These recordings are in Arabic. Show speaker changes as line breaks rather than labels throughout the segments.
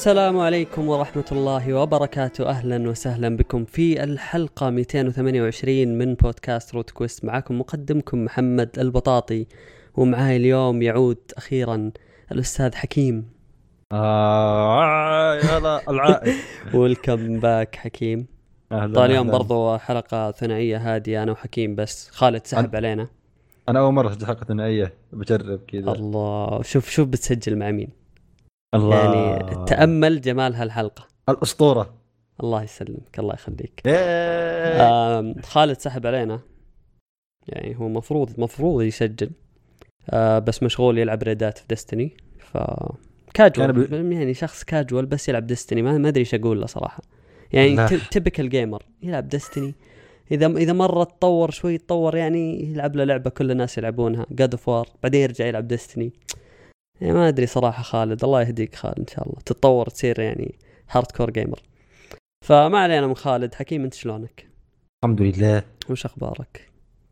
السلام عليكم ورحمة الله وبركاته. أهلا وسهلا بكم في الحلقة 228 من بودكاست روت كويست. معكم مقدمكم محمد البطاطي ومعاي اليوم يعود أخيرا الأستاذ حكيم.
آه يلا العائد.
welcome back حكيم.
أهلاً،
طال اليوم. برضو حلقة ثنائية هادية أنا وحكيم بس. خالد سحب علينا.
أنا أول مرة اسجل حلقة ثنائية بجرب كذا.
الله شوف شوف بتسجل مع مين.
الله.
يعني تأمل جمال هالحلقة.
الأسطورة.
الله يسلمك الله يخليك. آم، خالد سحب علينا. يعني هو مفروض مفروض يسجل. آه بس مشغول يلعب ريدات في Destiny ف كاجوال
كان
يعني شخص كاجوال بس يلعب Destiny ما أدري إيش أقول له صراحة. يعني
لا.
typical gamer يلعب Destiny إذا إذا مرة تطور شوي تطور يعني يلعب له لعبة كل الناس يلعبونها. God of War بعدين يرجع يلعب Destiny يعني ما أدري صراحة خالد الله يهديك خالد إن شاء الله. تتطور تصير يعني hardcore gamer فما علينا من خالد. حكيم أنت شلونك؟
الحمد لله.
وش أخبارك؟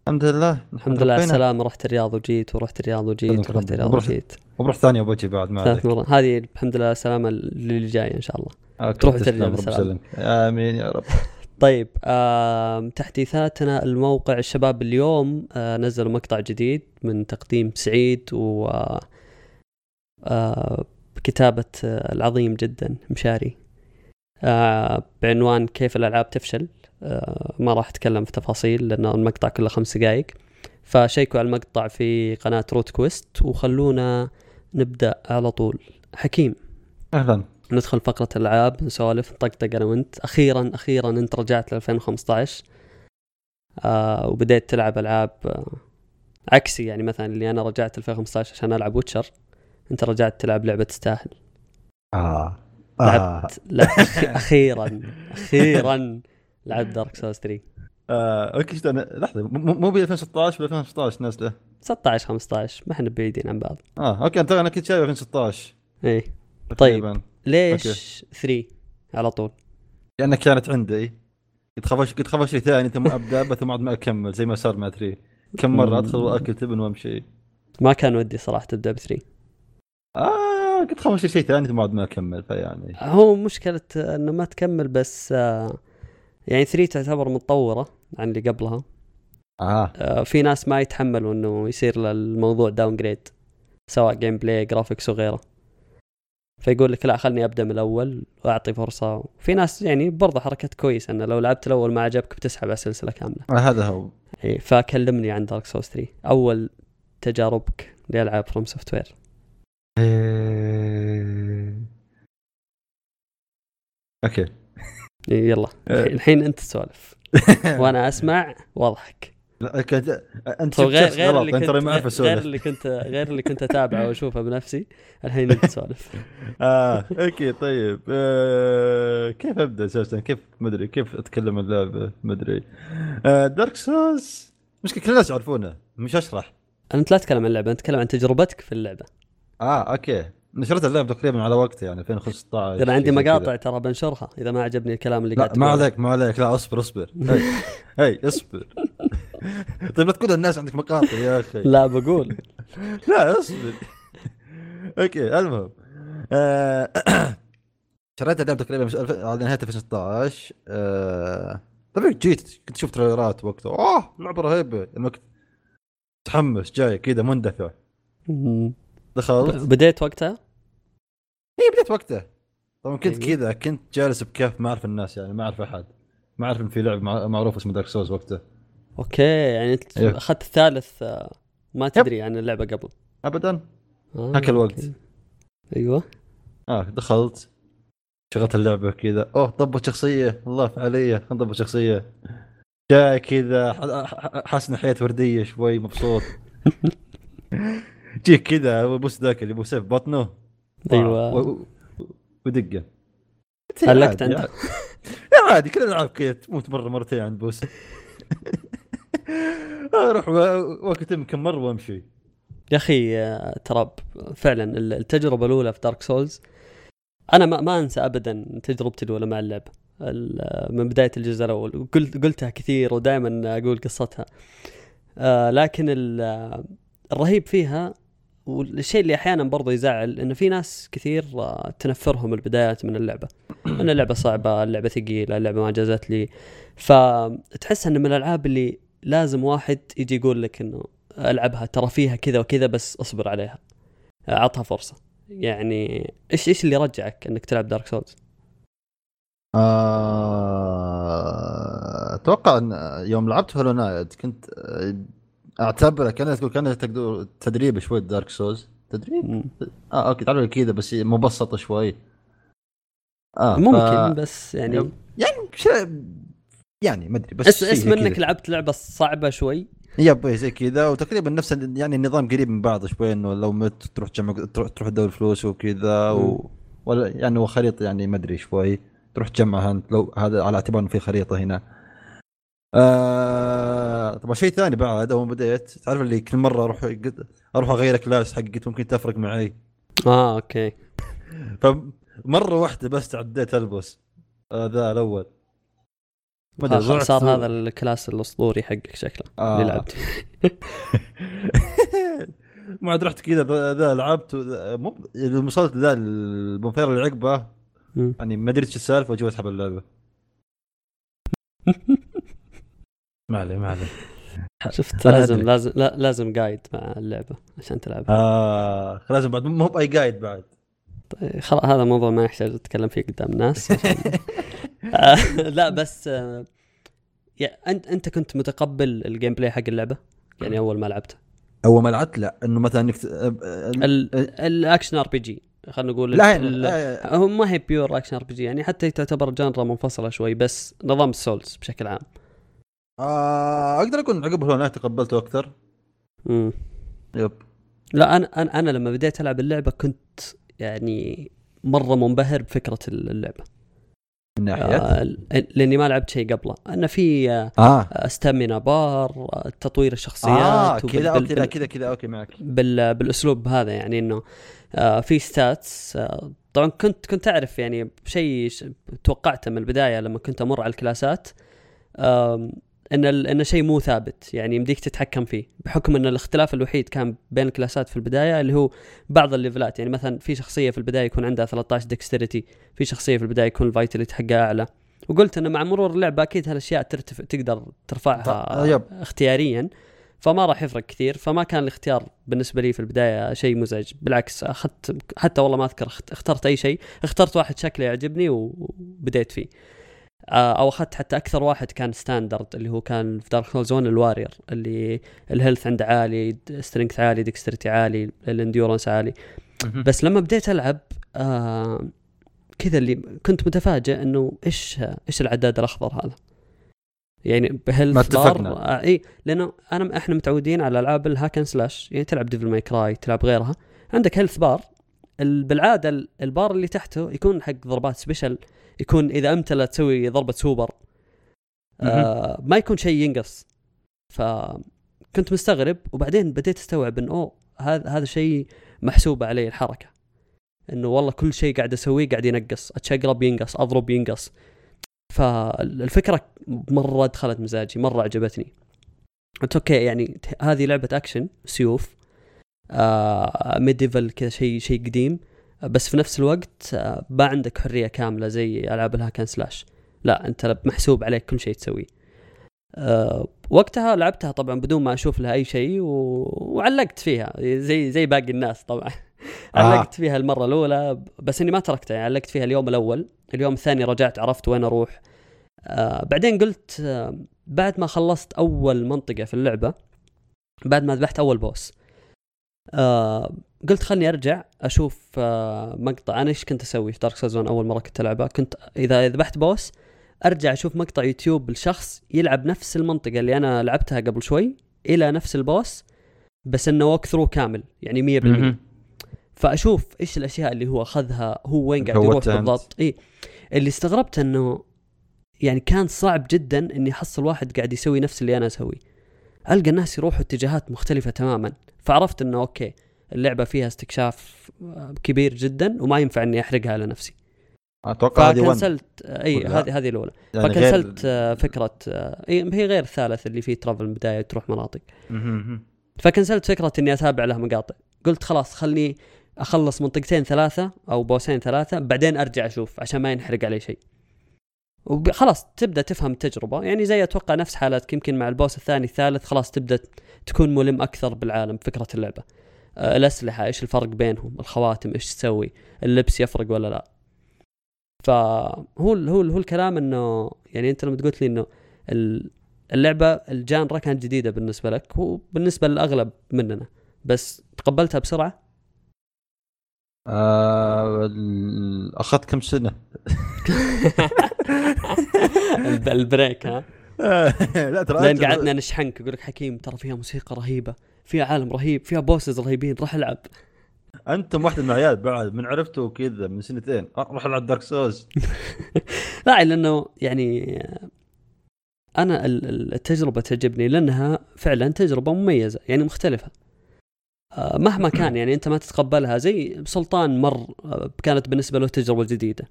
الحمد لله.
الحمد لله. على
ربنا.
السلامة رحت الرياض وجيت ورحت الرياض وجيت ورحت. الرياض وجيت.
وبروح ثانية وبوجي بعد ما
ثلاث مرات هذه الحمد لله سلامة اللي جاي إن شاء الله.
أوكي،
تروح بالسلامة.
يسلمك. آمين يا رب.
طيب آم تحديثاتنا. الموقع الشباب اليوم آه نزلوا مقطع جديد من تقديم سعيد و آه، آه كتابة آه العظيم جدا مشاري. آه بعنوان كيف الألعاب تفشل. آه ما راح أتكلم في تفاصيل لأن المقطع كله خمس دقائق فشيكوا على المقطع في قناة روت كويست وخلونا نبدأ على طول. حكيم.
أهلا.
ندخل فقرة الألعاب نسولف نطقطق أنا وأنت. أخيرا أخيرا أنت رجعت ل 2015 آه وبديت تلعب ألعاب آه عكسي يعني مثلا اللي أنا رجعت 2015 عشان ألعب Witcher. أنت رجعت تلعب لعبة تستاهل.
آه. آه.
لعبت لا أخي- أخيرا. أخيرا لعبت Dark Souls 3
آه. أوكي أنا- لحظة مو مو ب 2016 ب 2016 نازله
16 15 ما إحنا بعيدين عن بعض.
آه أوكي انت أنا كنت شايف 2016
إيه. طيب. ليش 3 على طول.
لأنها كانت عندي. كنت خاف كنت خاف اشتري ثاني ثم أبدأ ثم عاد ما أكمل زي ما صار مع 3 كم مرة أدخل وأكل تبن وأمشي.
ما كان ودي صراحة تبدأ ب 3
آه كنت خاف شيء ثاني ثم عاد ما أكمل فيعني.
هو مشكلة إنه ما تكمل بس آه، يعني 3 تعتبر متطورة عن اللي قبلها.
آه.
آه، في ناس ما يتحملوا إنه يصير للموضوع downgrade سواء gameplay graphics وغيره. فيقول لك لا خلني أبدأ من الأول وأعطي فرصة. في ناس يعني برضه حركه كويسة إنه لو لعبت الأول ما عجبك بتسحب على السلسله كاملة.
آه، هذا هو.
إي فكلمني عن Dark Souls 3 أول تجاربك لألعاب
FromSoftware. أوكي.
يلا.
آه.
الحين أنت تسولف. وأنا أسمع واضحك.
لا، كنت انت
غير غير اللي
أنت
كنت
أعرف
غير اللي كنت غير اللي كنت أتابعه وأشوفه بنفسي. الحين أنت تسولف.
آه أوكي طيب. آه كيف أبدأ أساسا؟ كيف مدري كيف أتكلم اللعبة؟ مدري آه Dark Souls مشكلة كل الناس يعرفونه مش أشرح.
أنت لا تتكلم عن اللعبة أنت تتكلم عن تجربتك في اللعبة.
آه أوكي. شريت اللعبه تقريبا على وقت يعني 2015
أنا عندي. مقاطع ترى بنشرها إذا ما عجبني الكلام اللي قاعد
ما. عليك ما عليك. لا اصبر اصبر. هي هي اصبر. طيب لا تقول للناس عندك مقاطع يا أخي.
لا بقول.
لا اصبر. أوكي المهم. آه، شريت اللعبه تقريبا على نهاية 2016 آه، طبيعي جيت كنت أشوف تريلرات وقتها. أوه لعبة رهيبة. متحمس جاي كذا مندفع. دخلت؟
بديت وقتها؟
اي بديت وقتها. طبعا كنت
أيوة.
كذا كنت جالس بكيف ما أعرف الناس يعني ما أعرف أحد. ما أعرف إن في لعب مع- معروف اسمه Dark Souls وقتها.
أوكي يعني أنت
أيوه.
أخذت الثالث آه، ما تدري عن اللعبة قبل.
ابدا.
آه،
هاك الوقت.
أوكي. أيوه.
آه دخلت. شغلت اللعبة كذا. أوه ضبط شخصية. الله فعاليه خلنا نضبط شخصية. جاي كذا حاسس إن حياه وردية شوي مبسوط. جيك كذا بوس ذاك اللي بوس في بطنه.
أيوه.
و- ودقة.
أنت؟
عادي. يا عادي كل الالعاب كذا تموت مرة مرتين عند بوس. أروح و- واكتم كم مرة وامشي.
يا أخي آه، ترى فعلا ال- التجربة الأولى في دارك سولز أنا ما, ما أنسى ابدا تجربتي الأولى مع اللعبه ال- من بداية الجزء الأول. قلت قلتها كثير ودائما أقول قصتها. آه لكن ال- الرهيب فيها والشيء اللي أحيانا برضو يزعل إنه في ناس كثير آه، تنفرهم البدايات من اللعبة. إن اللعبة صعبة اللعبة ثقيلة اللعبة ما جازت لي. فتحس انه من الألعاب اللي لازم واحد يجي يقول لك إنه ألعبها ترى فيها كذا وكذا بس أصبر عليها. أعطها فرصة. يعني إيش إيش اللي رجعك إنك تلعب Dark Souls؟
آه، أتوقع إن يوم لعبت Hollow Knight كنت أعتبره كانها تقول كانها تقدر تدريب شوي Dark Souls تدريب؟
مم.
آه أوكي تعرف كذا بس مبسطه شوي آه
ممكن بس يعني
يعني شيء- يعني ما أدري بس
اسم. إنك لعبت لعبة صعبة شوي
yep زي كذا وتقريبا نفس يعني النظام قريب من بعض شوي إنه لو مت تروح تجمع تروح تروح تدور فلوس وكذا و... ولا يعني هو خريطة يعني ما أدري شوي تروح تجمعها أنت لو هذا على اعتبار إنه في خريطة هنا. آه... طبعا شيء ثاني بعد أول ما بديت تعرف اللي كل مرة أروح أروح أغير class حقتي ممكن تفرق معي
آه أوكي
فمرة واحدة بس تعديت ال boss آه ذا الأول
صار. هذا الكلاس الأسطوري حقك شكله
آه.
اللي لعبت
ما عاد رحت كذا ذا لعبت مو لما وصلت ذا البونفير اللي عقبه. يعني ما ادري إيش السالفة وجيت أسحب اللعبة ما عليه ما عليه.
شفت لازم. لازم لا لازم قايد مع اللعبة عشان تلعبها
آه لازم بعد مو بأي جايد بعد.
طيب خلاص هذا موضوع ما يحتاج اتكلم فيه قدام الناس آه، لا بس آه، أنت أنت كنت متقبل ال gameplay حق اللعبة؟ يعني أول ما لعبتها
أول ما لعبت؟ لا إنه مثلا انك
ال action RPG خلينا نقول
لا لا
هو ما هي pure action RPG يعني حتى تعتبر genre منفصلة شوي بس نظام ال Souls بشكل عام.
آه أقدر أقول عقب Hollow تقبلته أكثر؟
مم.
yep.
لا أنا أنا أنا لما بديت ألعب اللعبة كنت يعني مرة منبهر بفكرة اللعبة.
من ناحية؟
آه لأني ما لعبت شيء قبله. أن في آه،
آه.
stamina bar آه، تطوير الشخصيات آه
كذا okay لا كذا كذا okay معك.
بال بالأسلوب هذا يعني إنه آه في stats آه طبعا كنت كنت أعرف يعني شيء توقعته من البداية لما كنت أمر على الكلاسات. إن انه شيء مو ثابت يعني يمديك تتحكم فيه بحكم إن الاختلاف الوحيد كان بين الكلاسات في البداية اللي هو بعض الليفلات يعني مثلا في شخصية في البداية يكون عندها 13 dexterity في شخصية في البداية يكون ال vitality حقها أعلى. وقلت انه مع مرور اللعبة أكيد هالأشياء ترتفع تقدر ترفعها
آه،.
اختياريا فما راح يفرق كثير فما كان الاختيار بالنسبة لي في البداية شيء مزعج. بالعكس أخذت حتى والله ما أذكر اخت- اخترت أي شيء اخترت واحد شكله يعجبني وبديت فيه. أو اخذت حتى أكثر واحد كان standard اللي هو كان في Dark Souls one ال warrior اللي ال health عنده عالي strength عالي dexterity عالي ال endurance عالي. بس لما بديت ألعب آه كذا اللي كنت متفاجئ إنه إيش إيش العداد الأخضر هذا؟ يعني ب health
ما اتفقنا.
آه إي لأنه أنا إحنا متعودين على ألعاب ال hack and slash يعني تلعب Devil May Cry تلعب غيرها. عندك health bar ال- بالعادة ال- البار اللي تحته يكون حق ضربات special يكون إذا امتلى تسوي ضربة سوبر آه ما يكون شيء ينقص. فكنت مستغرب وبعدين بديت أستوعب إنه أوه هذا هذا شيء محسوبه عليه الحركة. إنه والله كل شيء قاعد أسويه قاعد ينقص اتشقلب ينقص أضرب ينقص. فالفكرة مرة دخلت مزاجي مرة عجبتني. قلت okay يعني هذه لعبة أكشن سيوف آه medieval كذا شيء شيء قديم. بس في نفس الوقت آه ما عندك حرية كاملة زي ألعاب الهاكن سلاش. لا أنت محسوب عليك كل شيء تسويه. أه وقتها لعبتها طبعا بدون ما أشوف لها أي شيء و... وعلقت فيها. زي زي باقي الناس طبعا.
آه.
علقت فيها المرة الأولى بس إني ما تركتها يعني علقت فيها اليوم الأول. اليوم الثاني رجعت عرفت وين أروح. آه بعدين قلت آه بعد ما خلصت أول منطقة في اللعبة بعد ما ذبحت أول boss آه قلت خلني أرجع أشوف آه مقطع. أنا إيش كنت أسوي في Dark Souls one أول مرة كنت العبها كنت إذا ذبحت boss أرجع أشوف مقطع يوتيوب لشخص يلعب نفس المنطقة اللي أنا لعبتها قبل شوي إلى نفس ال boss بس إنه walkthrough كامل يعني 100%
مهم.
فأشوف إيش الأشياء اللي هو أخذها هو وين قاعد يروح. بالضبط. اي اللي استغربت إنه يعني كان صعب جدا إني أحصل واحد قاعد يسوي نفس اللي أنا أسويه. ألقى الناس يروحوا اتجاهات مختلفة تماما. فعرفت إنه okay اللعبة فيها استكشاف آه، كبير جدا وما ينفع إني أحرقها على نفسي
أتوقع هذه 1
فكنسلت
إي؟
هذه هذه الأولى.
يعني
فكنسلت آه، فكرة آه، هي غير الثالث اللي فيه travel من البداية تروح مناطق. فكنسلت فكرة إني أتابع لها مقاطع. قلت خلاص خلني أخلص منطقتين ثلاثة أو بوسين ثلاثة بعدين أرجع أشوف عشان ما ينحرق علي شيء. وخلاص تبدأ تفهم التجربة. يعني زي أتوقع نفس حالتك يمكن مع البوس الثاني الثالث خلاص تبدأ تكون ملم أكثر بالعالم فكرة اللعبة. آه، الأسلحة إيش الفرق بينهم؟ الخواتم إيش تسوي؟ اللبس يفرق ولا لا؟ فهو هو هو الكلام إنه يعني أنت لما قلت لي إنه اللعبة الجانرا كانت جديدة بالنسبة لك وبالنسبه للأغلب مننا. بس تقبلتها بسرعة؟
آه أخذت كم سنة؟
ال break ها؟ لا ترى لين قعدنا نشحنك يقول لك حكيم ترى فيها موسيقى رهيبة فيها عالم رهيب فيها bosses رهيبين راح العب.
أنتم واحد من العيال بعد من عرفته كذا من سنتين. روح العب Dark Souls
لا لأنه يعني أنا التجربة تعجبني لأنها فعلا تجربة مميزة يعني مختلفة. آه، مهما كان يعني أنت ما تتقبلها زي سلطان مر آه، كانت بالنسبة له تجربة جديدة.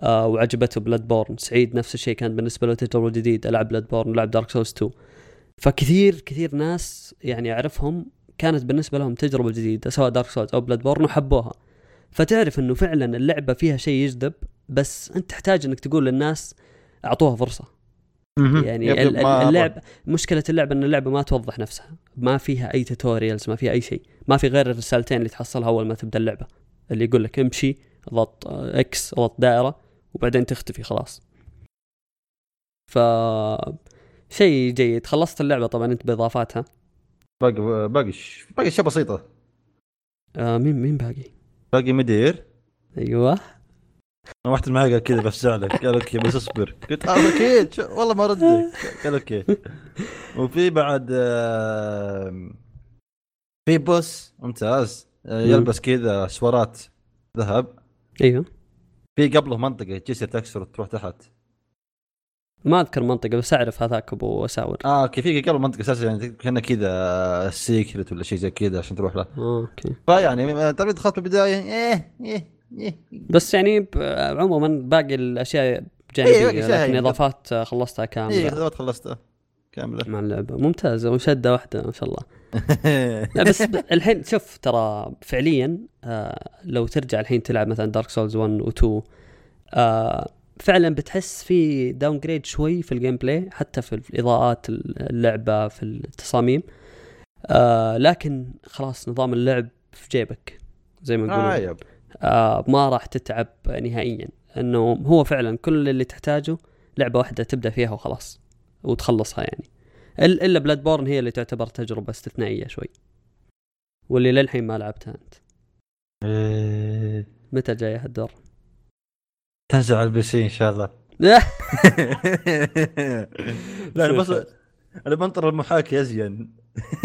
آه، وعجبته Bloodborne سعيد نفس الشيء كان بالنسبة له تجربة جديدة لعب Bloodborne ولعب Dark Souls 2 فكثير كثير ناس يعني أعرفهم كانت بالنسبة لهم تجربة جديدة سواء Dark Souls أو Bloodborne وحبوها. فتعرف إنه فعلا اللعبة فيها شيء يجذب بس أنت تحتاج إنك تقول للناس أعطوها فرصة. يعني اللعب مشكلة اللعبه إن اللعبة ما توضح نفسها. ما فيها أي tutorials ما فيها أي شيء. ما في غير الرسالتين اللي تحصلها أول ما تبدأ اللعبة. اللي يقول لك امشي ضغط X ضغط دائرة وبعدين تختفي خلاص. ف شيء جيد. خلصت اللعبة طبعا أنت بإضافاتها.
باقي باقي باقي أشياء بسيطة.
آه مين مين باقي؟
باقي Midir.
أيوه.
واحد معي قال كذا بفزعلك قال okay بس اصبر. قلت آه أكيد والله ما ردك قال okay. وفي بعد في boss ممتاز. آه، يلبس كذا سوارات ذهب.
أيوه.
في قبله منطقة جسر تكسر وتروح تحت.
ما أذكر منطقة بس أعرف هذاك أبو اساور
آه okay في قبل منطقة أساسا يعني كأنه كذا secret ولا شيء زي كذا عشان تروح له.
okay.
فيعني ترى دخلت بالبداية؟ إيه إيه إيه.
بس يعني عموما باقي الأشياء جانبية إيه لكن إضافات خلصتها كاملة.
إيه إضافات خلصتها. كاملة.
مع اللعبة. ممتازة وشده واحدة ما شاء الله. لا بس الحين شوف ترى فعليا آه لو ترجع الحين تلعب مثلا Dark Souls 1 و 2 آه فعلا بتحس في downgrade شوي في ال gameplay حتى في الإضاءات اللعبة في التصاميم. آه لكن خلاص نظام اللعب في جيبك زي ما نقول آه آه ما راح تتعب نهائيا انه هو فعلا كل اللي تحتاجه لعبة واحدة تبدأ فيها وخلاص. وتخلصها يعني. إلا Bloodborne هي اللي تعتبر تجربة استثنائية شوي. واللي للحين ما لعبتها أنت.
إيه.
متى جاي هالدور؟
تنزل على ال PC إن شاء الله. لا بس أنا بنطر المحاكي ازين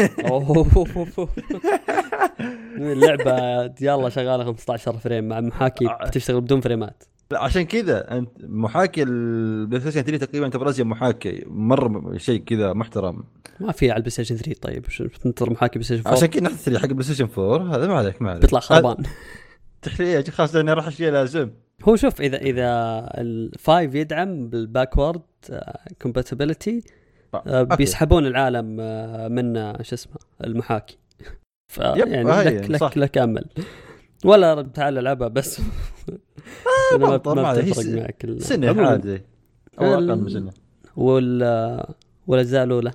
اللعبة يلا شغالة 15 فريم مع محاكي آه. بتشتغل بدون فريمات.
لا عشان كذا أنت محاكي البلاي ستيشن 3 تقريبا تعتبر ازين محاكي. مره شيء كذا محترم.
ما في على البلاي ستيشن 3 طيب تنطر محاكي بلاي ستيشن
4 عشان كذا نحن 3 حق البلاي ستيشن 4 هذا ما عليك ما عليك.
بيطلع خربان.
تحليه خلاص لأني راح اشيء لازم
هو شوف إذا إذا الفايف يدعم بالباكورد كومباتيبلتي آه، بيسحبون العالم آه، من شو اسمه المحاكي. يعني لك لك, لك أمل. ولا تعال ألعبها بس.
آه ما, تفرق معك سنة عادي. أو أقل من سنة.
وال والأجزاء الأولى.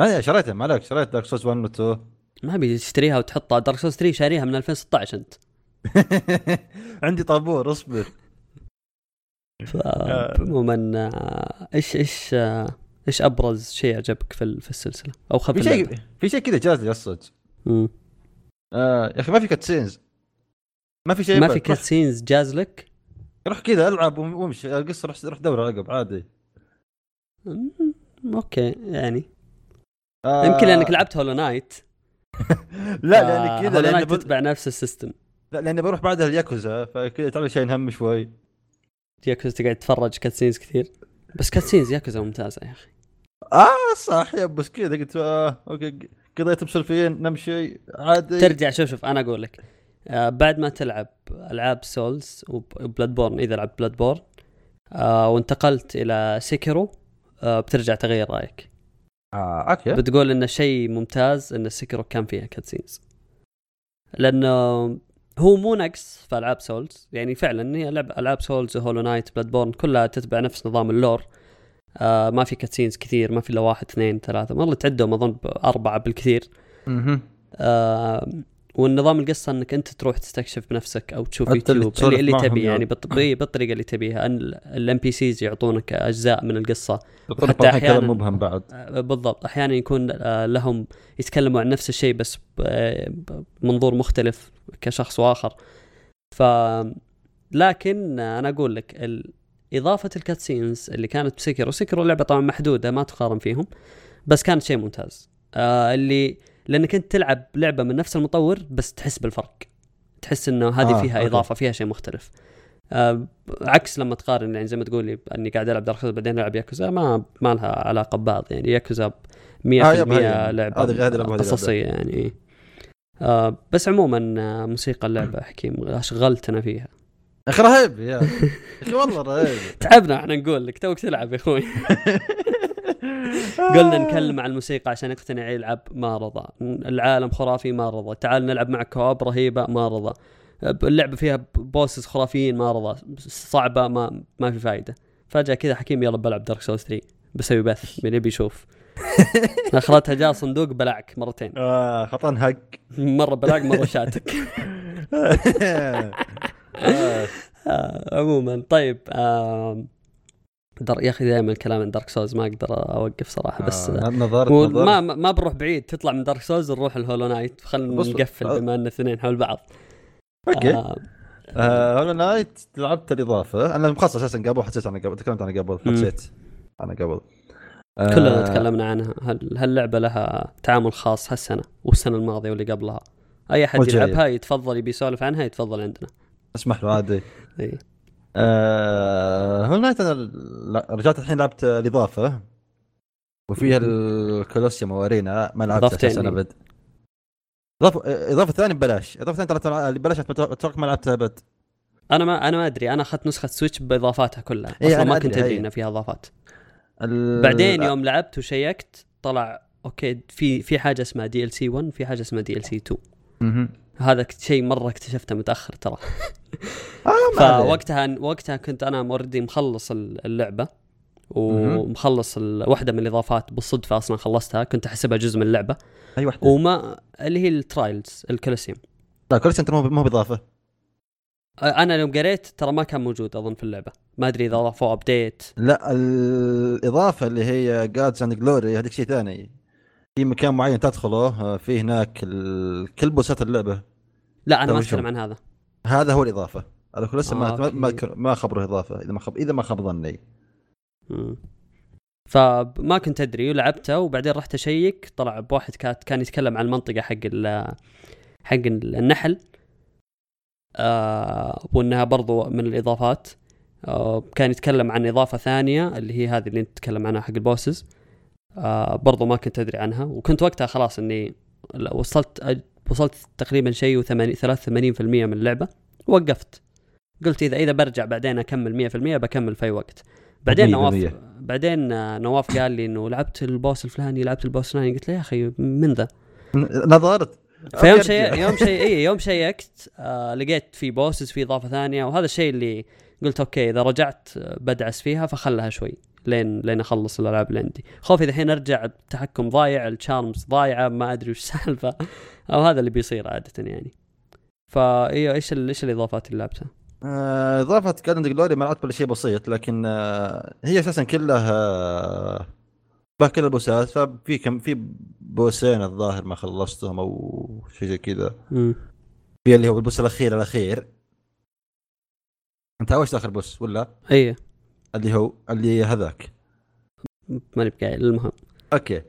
أنا شريتها ما عليك شريت دارك سوس 1 و 2
ما أبي تشتريها وتحطها. دارك سوس 3 شاريها من 2016 أنت.
عندي طابور اصبر.
عموما آه، إيش إيش آه، إيش أبرز شيء عجبك في في السلسلة؟ أو خف
في شيء في شيء كذا جاز لي الصدق آه يا أخي ما في cutscenes ما في شيء
ما في cutscenes جاز لك؟
روح كذا العب وامشي. القصة روح روح دور عقب عادي.
أوكي يعني. آه. يمكن لأنك لعبت هولو نايت
لا لأن كذا
هولو نايت تتبع نفس ال system.
لا لأني بروح بعدها الياكوزا فكذا تعمل شيء هم شوي.
ياكوزا تقعد تتفرج cutscenes كثير. بس cutscenes ياكوزا ممتازة يا أخي.
آه صح يا بس كذا قلت آه أوكي قضيت مسولفين نمشي عادي.
ترجع شوف شوف أنا أقول لك. آه بعد ما تلعب ألعاب سولز وبلاد بورن إذا لعبت بلاد بورن آه وانتقلت إلى سيكرو آه بترجع تغير رأيك.
آه أوكي.
بتقول انه شيء ممتاز إن سيكرو كان فيها cutscenes. لأنه هو مو نقص في ألعاب سولز. يعني فعلا هي ألعاب سولز هولو نايت بلاد بورن كلها تتبع نفس نظام ال lore. آه ما في cutscenes كثير ما في إلا واحد اثنين ثلاثة. والله تعدهم أظن اربعه بالكثير. أها والنظام القصة إنك أنت تروح تستكشف بنفسك أو تشوف يوتيوب اللي, اللي تبي يعني بي- بالطريقة اللي تبيها. ال NPCs يعطونك أجزاء من القصة.
حتى
أحياناً-
مبهم بعد.
آه، بالضبط. أحيانا يكون آه، لهم يتكلموا عن نفس الشيء بس ب- آه، بمنظور مختلف كشخص وآخر. ف لكن أنا أقول لك ال... إضافة ال cutscenes اللي كانت بسيكرو وسيكرو لعبة طبعا محدودة ما تقارن فيهم بس كانت شيء ممتاز. آه اللي لأنك أنت تلعب لعبة من نفس المطور بس تحس بالفرق. تحس إنه هذه
آه،
فيها
أوكي.
إضافة فيها شيء مختلف. آه عكس لما تقارن يعني زي ما تقولي أني قاعد ألعب دارك بعدين ألعب ياكوزا ما ما لها علاقة ببعض. يعني ياكوزا 100%
آه،. لعبة لعبة،
قصصية يعني. آه بس عموما آه، موسيقى اللعبة حكيم أشغلتنا فيها.
أخي رهيب يا أخي. والله رهيب.
تعبنا إحنا نقول لك توك تلعب يا أخوي. قلنا نكلم عن الموسيقى عشان يقتنع يلعب ما رضى. العالم خرافي ما رضى. تعال نلعب معك كواب رهيبة ما رضى. اللعبه فيها بوسز خرافيين ما رضى. صعبة ما ما في فايدة. فجأة كذا حكيم يلا بلعب دارك سولز 3 بسوي بث من يبي يشوف. أخرتها جاء صندوق بلعك مرتين.
آه خطان حق
مرة بلاك مرة شاتك. عموما. طيب آه در... يا أخي دائما الكلام عن دارك سولز ما أقدر أوقف صراحة بس
آه، نظرت نظرت.
ما ما بنروح بعيد تطلع من دارك سولز نروح الهولو نايت خلينا نقفل
آه.
بما إن الاثنين حول بعض.
أوكي.
آه
آه، هولو نايت لعبت الإضافة. أنا مخصص أساسا قبل حسيت أنا قبل تكلمت عنها قبل. حسيت أنا قبل.
كلنا
آه،
تكلمنا عنها. هل هاللعبه لها تعامل خاص هالسنة والسنة الماضية واللي قبلها؟ أي
أحد.
يلعبها يتفضل يبي يسولف عنها يتفضل عندنا.
أسمح له عادي. آه هولو نايت أنا رجعت الحين لعبت الإضافة؟ وفيها ال Colosseum و arena
ما
لعبت
إي.
أبد. إضافة إضافة ثانية ببلاش. إضافة ثانية ترى اللي ببلاش أتوقع ما لعبتها أبد.
أنا ما أنا ما أدري. أنا أخذت نسخة سويتش بإضافاتها كلها.
إيه،
أصلا
أنا
ما كنت
أدري.
انه فيها إضافات.
ال-
بعدين يوم لعبت وشيكت طلع أوكي في في حاجة اسمها DLC 1 في حاجة اسمها DLC 2
مهم.
هذا شيء مرة اكتشفته متأخر ترى.
آه.
فوقتها وقتها كنت أنا already مخلص ال-
اللعبة.
ومخلص واحدة من الإضافات بالصدفة أصلا خلصتها كنت أحسبها جزء من اللعبة.
أي واحدة؟
وما اللي هي ال trials
ال Colosseum. لا ترى مو مو بإضافة.
أنا يوم قريت ترى ما كان موجود أظن في اللعبة. ما أدري إذا أضافوا ابديت
لا الإضافة اللي هي Gods and Glory هذيك شيء ثاني. في مكان معين تدخله آه، في هناك كل boss ات اللعبة.
لا أنا ما. أتكلم عن هذا.
هذا هو الإضافة. هذا لسه
آه،
ما ما ما, خبره إضافة. إذا ما خب إذا ما خاب ظني.
فما كنت أدري ولعبته وبعدين رحت أشيك طلع بواحد كات كان يتكلم عن المنطقة حق ال حق النحل. آه وإنها برضو من الإضافات. آه كان يتكلم عن إضافة ثانية اللي هي هذه اللي نتكلم عنها حق البوسز. آه برضو ما كنت أدري عنها وكنت وقتها خلاص إني وصلت وصلت تقريبا شيء و83% من اللعبة وقفت. قلت إذا إذا برجع بعدين أكمل 100% بكمل في أي وقت. بعدين
100%.
نواف بعدين نواف قال لي إنه لعبت ال boss الفلاني لعبت ال boss الفلاني. قلت له يا أخي من ذا؟
نظرت.
فيوم شيء. يوم شيء اي يوم شيكت آه لقيت في bosses في إضافة ثانية وهذا الشيء اللي قلت أوكي إذا رجعت آه، بدعس فيها فخلها شوي. لين لين أخلص الألعاب اللي عندي. خوفي الحين أرجع التحكم ضايع ال charms ضايعة ما أدري وش السالفه أو هذا اللي بيصير عادة يعني. فايوه إيش إيش الإضافات اللي لعبتها؟
آه، إضافة and Glory ما لعبت ولا شيء بسيط لكن آه، هي أساسا كلها آه، بها كل ال boss ات. ففي كم في boss ين الظاهر ما خلصتهم أو شيء زي كذا. في اللي هو ال boss الأخير الأخير. أنت إيش آخر boss ولا؟
اي
اللي هو اللي هذاك.
ماني بقايل المهم.
أوكي.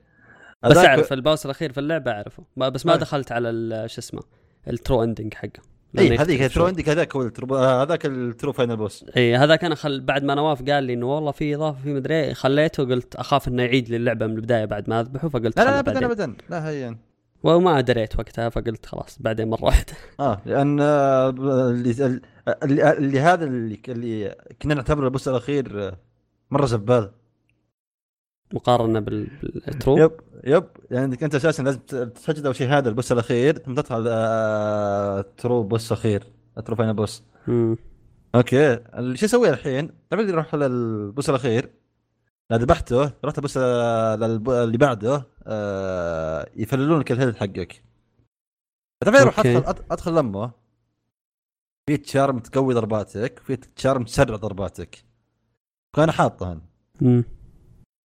بس
أعرف
ال boss الأخير في اللعبة أعرفه. بس ما
آه.
دخلت على شو اسمه ال true ending حقه.
اي هذيك.
ال
true عندك هذاك هو ال true هذاك ال true final boss
اي هذاك أنا خل... بعد ما نواف قال لي إنه والله في إضافة في مدري إيه، خليته قلت أخاف إنه يعيد لي اللعبة من البداية بعد ما أذبحه فقلت
لا لا ابدا. ابدا. لا هي
وما دريت وقتها فقلت خلاص بعدين مرة واحدة.
آه لأن آه، اللي اللي, اللي هذا اللي, اللي كنا نعتبره ال boss الأخير آه، مرة زبال.
مقارنة بال- بال
true؟ yep yep. يعني أنت أساسا لازم تسجل أول شيء هذا ال boss الأخير ثم تدخل آه، true boss أخير true final boss
مم.
okay. شو أسوي الحين؟ طبعا أقدر أروح لل boss الأخير. لا ذبحته رحت ال boss اللي بعده. آه، يفللون لك ال health حقك. طبعا
أروح.
ادخل أدخل لمه في charm تقوي ضرباتك في charm تسرع ضرباتك. كان حاطهن.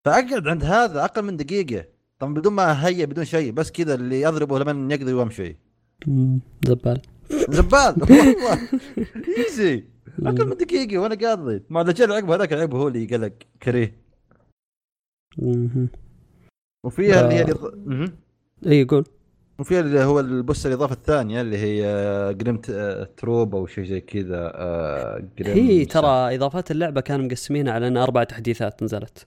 فأقعد عند هذا أقل من دقيقة. طبعا بدون ما هيا بدون شيء بس كذا اللي اضربه لما يقدر وامشي.
زبال.
زبال. والله. ايزي أقل من دقيقة وأنا قاضي. ما جاء العقب هذاك العقب هو اللي قلق كريه. وفيها اللي هي
آه.
الإض-.
اي يقول
وفيها اللي هو البوس الإضافة الثانية اللي هي جريم troupe أو شيء زي كذا آه، جريم
هي ترى إضافات اللعبة كانوا مقسمينها على أن أربع تحديثات نزلت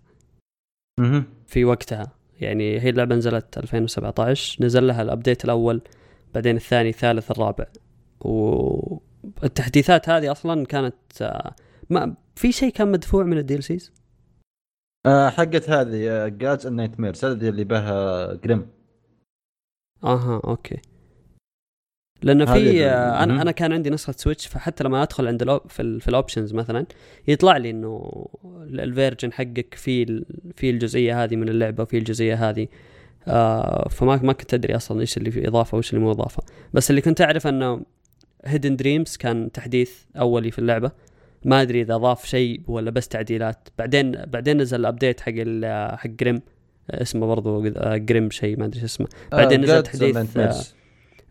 مهم.
في وقتها يعني هي اللعبة نزلت 2017 نزل لها ال update الأول بعدين الثاني الثالث الرابع والتحديثات هذه أصلا كانت آه، ما في شيء كان مدفوع من ال DLCs
آه، حقت هذه Gods and Nightmares هذه اللي بها جريم
آها okay. لأن
هذه
في آه،
أنا.
أنا كان عندي نسخة Switch فحتى لما أدخل عند في, في ال options مثلا يطلع لي إنه ال- ال version حقك في في الجزئية هذه من اللعبة وفي الجزئية هذه. آه فما ما كنت أدري أصلا إيش اللي في إضافة وإيش اللي مو إضافة. بس اللي كنت أعرف إنه Hidden Dreams كان تحديث أولي في اللعبة. ما أدري إذا اضاف شيء ولا بس تعديلات. بعدين بعدين نزل ال update حق حق جريم آه، اسمه برضو آه، جريم شيء ما أدري شو اسمه. بعدين نزل تحديث،
Nightmares.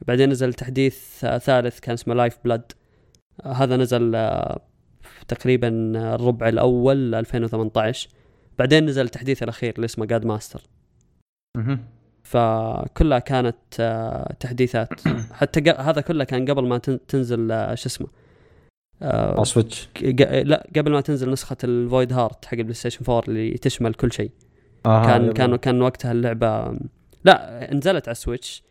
بعدين نزل تحديث آه، ثالث كان اسمه Lifeblood هذا نزل آه، تقريبا آه، الربع الأول 2018 بعدين نزل التحديث الأخير اللي اسمه
Godmaster.
فكلها كانت آه، تحديثات. حتى هذا كله كان قبل ما تن- تنزل آه، شو اسمه آه،
على Switch
ق- لا قبل ما تنزل نسخة ال Voidheart حق ال PlayStation 4 اللي تشمل كل شيء
آه
كان. كان كان وقتها اللعبة لا نزلت على ال Switch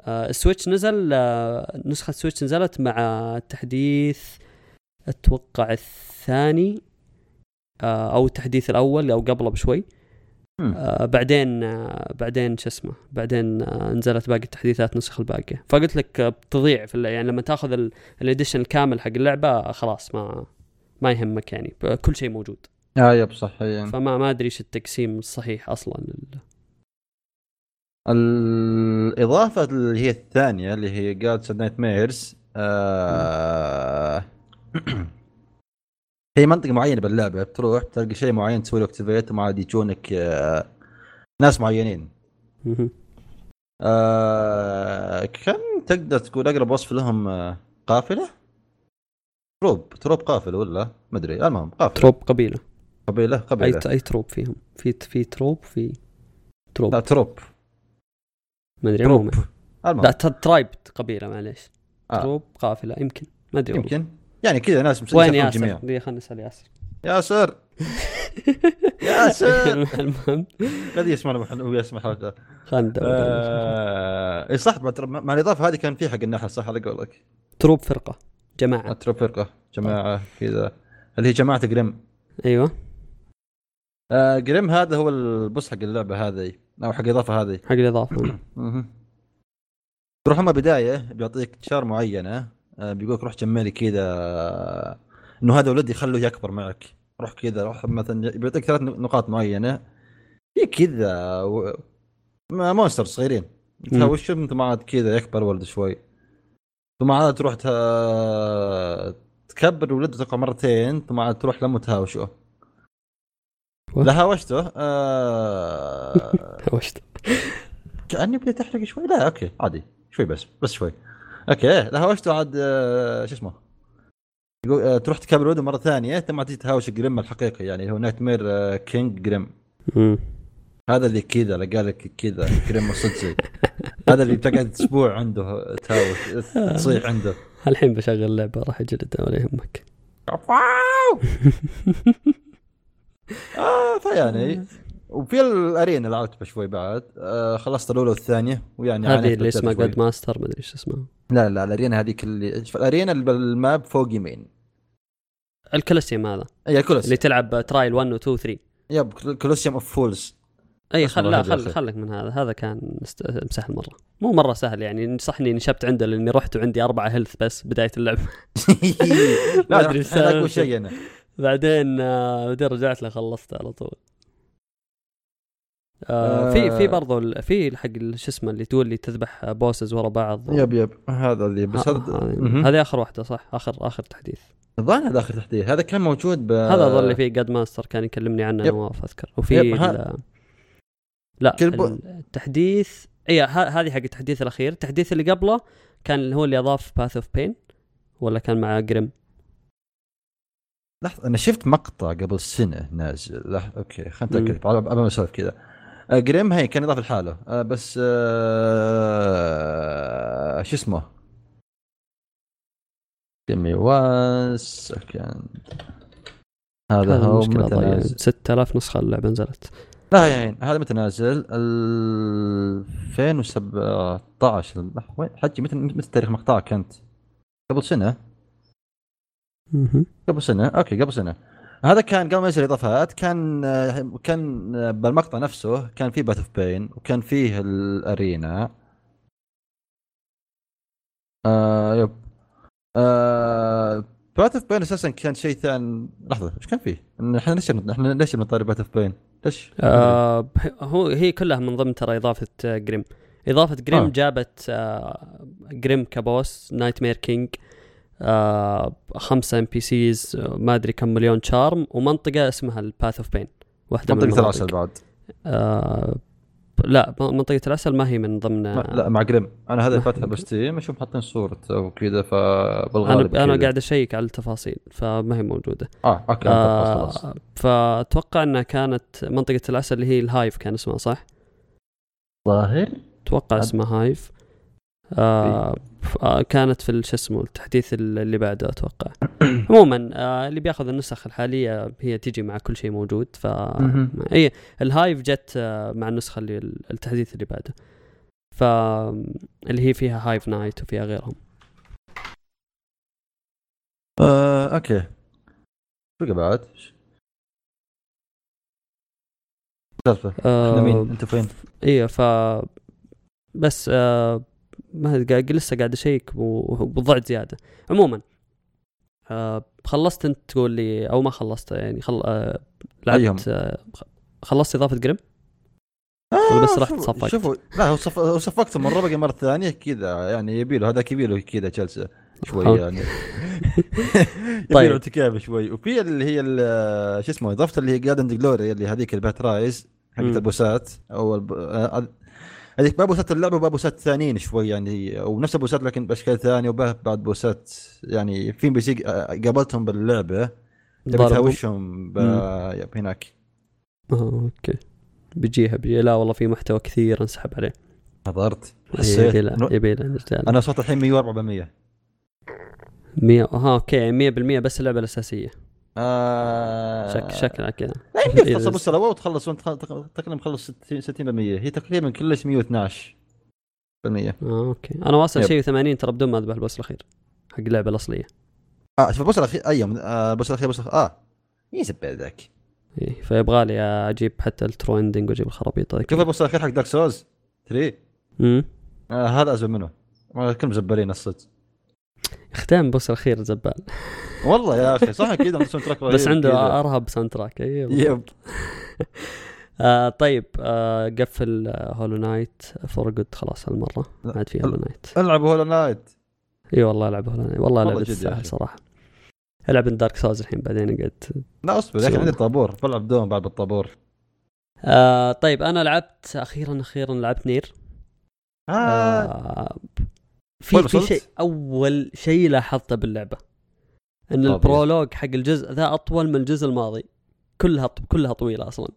آه، ال Switch نزل آه، نسخة السويتش نزلت مع التحديث أتوقع الثاني آه، أو التحديث الأول أو قبله بشوي. آه، بعدين آه، بعدين شو اسمه بعدين آه، نزلت باقي التحديثات نسخ الباقيه فقلت لك آه، بتضيع في. يعني لما تاخذ ال- ال edition الكامل حق اللعبة آه، خلاص ما ما يهمك يعني. كل شيء موجود.
آه yep صح يعني.
فما ما أدري إيش التقسيم الصحيح أصلا لل-
الإضافة اللي هي الثانية اللي هي Gods and Nightmares آه... هي منطقة معينة باللعبة بتروح تلقى شيء معين تسوي له activate وما عاد يجونك آه... ناس معينين. آه... كان تقدر تقول أقرب وصف لهم آه... قافلة؟ troupe troupe قافلة ولا؟ ما أدري المهم قافلة.
troupe قبيلة.
قبيلة
أي
قبيلة
أي troupe فيهم؟ في في troupe في troupe.
لا troupe.
ما
أدري
troupe.
المهم.
لا tribe قبيلة معليش.
آه.
troupe قافلة يمكن. ما أدري.
يمكن. يعني كذا ناس مسوين
وين ياسر؟ دي خلينا نسال ياسر.
ياسر! ياسر!
المهم.
يسمعنا محل هو يسمع حلقه
عليه.
آه... اي صح مع الإضافة هذه كان في حق النحل صح؟ على قولك.
troupe فرقة جماعة.
troupe فرقة جماعة كذا. اللي هي جماعة جريم.
أيوه.
آه جريم هذا هو ال boss حق اللعبة هذه أو حق الإضافة هذه.
حق
الإضافة. تروح أما بداية بيعطيك charm معينة. آه بيقول لك روح جمع لي كذا آه، إنه هذا ولدي خلوه يكبر معك. روح كذا روح مثلا بيعطيك ثلاث نقاط معينة. في كذا و... monster صغيرين. تهاوشهم انت ما عاد كذا يكبر ولد شوي. ثم عاد تروح ت... تكبر ولده تقع مرتين ثم عاد تروح لما تهاوشه لا هاوشته آه...
وش
كأني بديت أحرق شوي؟ لا okay عادي. شوي بس بس شوي. okay لا هاوشته عاد آه، شو اسمه؟ آه، تروح تكبر ولده مرة ثانية ثم عاد تجي تهاوش جريم الحقيقي يعني هو Nightmare آه، King
Grimm.
هذا اللي كذا لقى لك كذا جريم الصدسي هذا اللي تقعد أسبوع عنده تهاوش تصيح عنده.
الحين بشغل اللعبه راح اجلد ولا يهمك
آه فيعني وفي ال arena لعبت شوي بعد آه خلصت الأولى والثانية ويعني
هذه اللي اسمها. Godmaster ما أدري إيش اسمها.
لا لا ال arena هذيك اللي ال arena اللي بال map فوق يمين.
ال Colosseum هذا.
اي Colos
اللي تلعب trial 1 و 2 و 3
yep Colosseum of Fools
اي خل لا خل. خلك من هذا. هذا كان سهل مرة. مو مرة سهل يعني صح إني نشبت عنده لأني رحت وعندي أربعة health بس بداية اللعبه ما أدري السالفة.
شيء أنا.
بعدين آه، بعدين رجعت له خلصته على طول. آه
آه.
في في برضو ال- في حق شو اسمه اللي تقول لي تذبح bosses ورا بعض.
yep yep. هذا اللي بس هذا
هذه
مهم.
هذه آخر واحدة صح؟ اخر آخر تحديث.
الظاهر هذا آخر تحديث. هذا كان موجود ب
هذا ظل اللي فيه Godmaster كان يكلمني عنه. نواف أذكر. وفي ال- لا
كل بو-
التحديث اي ه- هذه حق التحديث الأخير. التحديث اللي قبله كان اللي هو اللي أضاف Path of Pain ولا كان مع جريم
لحظة أنا شفت مقطع قبل سنة نازل. لحظه okay خلينا
مم.
نتاكد قبل ما أسولف كذا. جريم هي كان اضافه لحاله. آه، بس آه، شو اسمه؟ جيمي وان سكند هذا
هذا
هو
المشكلة
متى
ضايع
نازل
6000 نسخة اللعبة نزلت.
لا يعني هذا متى نازل؟ 2017 لحظة، وين؟ حجي متى متى تاريخ مقطعك انت؟ قبل
سنة.
قبل سنة؟ أوكي قبل سنة. هذا كان قبل ما ينزل اضافات كان آه، كان آه، بالمقطع نفسه كان فيه بات اوف بين وكان فيه الأرينا آه yep آه Path of Pain أساسا كان شيء ثاني لحظة إيش كان فيه؟ إحنا ليش إحنا ليش بنطاري Path of Pain؟ ليش؟
آه هو هي كلها من ضمن ترى إضافة آه، جريم إضافة جريم
آه.
جابت آه جريم كبوس Nightmare King آه خمسة NPCs ما أدري كم مليون charm ومنطقة اسمها ال Path of Pain واحدة من
منطقة
المناطق.
العسل بعد
آه لا منطقة العسل ما هي من ضمن
ما لا مع جريم أنا هذا فاتحه ب Steam أشوف حاطين صورته وكذا فبالغالب
أنا أنا
كذا.
قاعد أشيك على التفاصيل فما هي موجودة
آه أوكي آه خلاص
آه فأتوقع إنها كانت منطقة العسل اللي هي ال Hive كان اسمها صح؟
ظاهر أتوقع
اسمها Hive آه آه كانت في شو اسمه التحديث ال- اللي بعده أتوقع عموما آه اللي بياخذ النسخ الحالية هي تيجي مع كل شيء موجود ف. اي ال Hive جت آه مع النسخة اللي التحديث اللي بعده ف اللي هي فيها Hive Knight وفيها غيرهم
آه أوكي شو بعد؟ سالفه إحنا مين؟
آه
أنت فين؟
أيوه ف بس آه ما قاعد لسه قاعد أشيك وضعت زيادة عموما آه خلصت أنت تقول لي أو ما خلصت يعني خل... آه؟ لعبت آه خ- خلصت إضافة جريم ولا بس رحت صفقت؟
شوفوا لا هو صف... صفقت مره بقي مرة ثانية كذا يعني يبي له هذاك يبي له كذا جلسه شوي. يعني يبي
طيب.
له ارتكاب شوي وفي اللي هي ال- شو اسمه إضافة اللي هي جاردن جلوري اللي هذيك البات رايز حقت. البوسات أو. آه، هذيك باب بوسات اللعبة وباب بوسات ثانيين شوي يعني ونفس البوسات لكن بأشكال ثانية وبعد بوسات يعني في بيسي آه، قابلتهم باللعبة. تبي؟ تهاوشهم هناك.
آه أوكي. بيجيها بيجي لا والله في محتوى كثير انسحب عليه.
حضرت. حسيت
يبي
أنا وصلت الحين 100 400
100 ها أوكي 100% بس اللعبة الأساسية.
آه
شك شكلها كذا. إذا-
تخلص ابو السلوى وتخلص وانت تقريبا مخلص 60 60% هي تقريبا كلش 112 بالمية.
آه أوكي. أنا واصل. شيء 80 ترى بدون ما أذبح البوس الأخير حق اللعبة الأصلية.
آه شوف البوس الأخير أيوه آه، البوس الأخير بوس الأخير. آه يزبل ذاك؟
إيه فيبغى لي أجيب حتى ال true ending وأجيب الخرابيط
شوف البوس الأخير حق Dark Souls 3
امم
آه هذا ازول منه كلهم زبالين الصدق.
ختام بوس الأخير زبال
والله يا أخي صح كذا عنده soundtrack
بس عنده. ارهب soundtrack. أيوه.
yep.
آه طيب آه قفل آه Hollow Knight. for good خلاص هالمرة. ما عاد في Hollow Knight.
العب Hollow Knight.
إي والله ألعب Hollow Knight. والله لعبه تستاهل
أخي.
صراحة. ألعب Dark Souls الحين بعدين اقعد
لا أصبر يا
أخي.
عندي طابور. بلعب Doom بعد بالطابور
آه طيب أنا لعبت أخيرا أخيرا لعبت Nier.
آه.
آه في في؟ شيء أول شيء لاحظته باللعبة. إن
طبيعي.
ال prologue حق الجزء ذا أطول من الجزء الماضي. كلها كلها طويلة أصلا.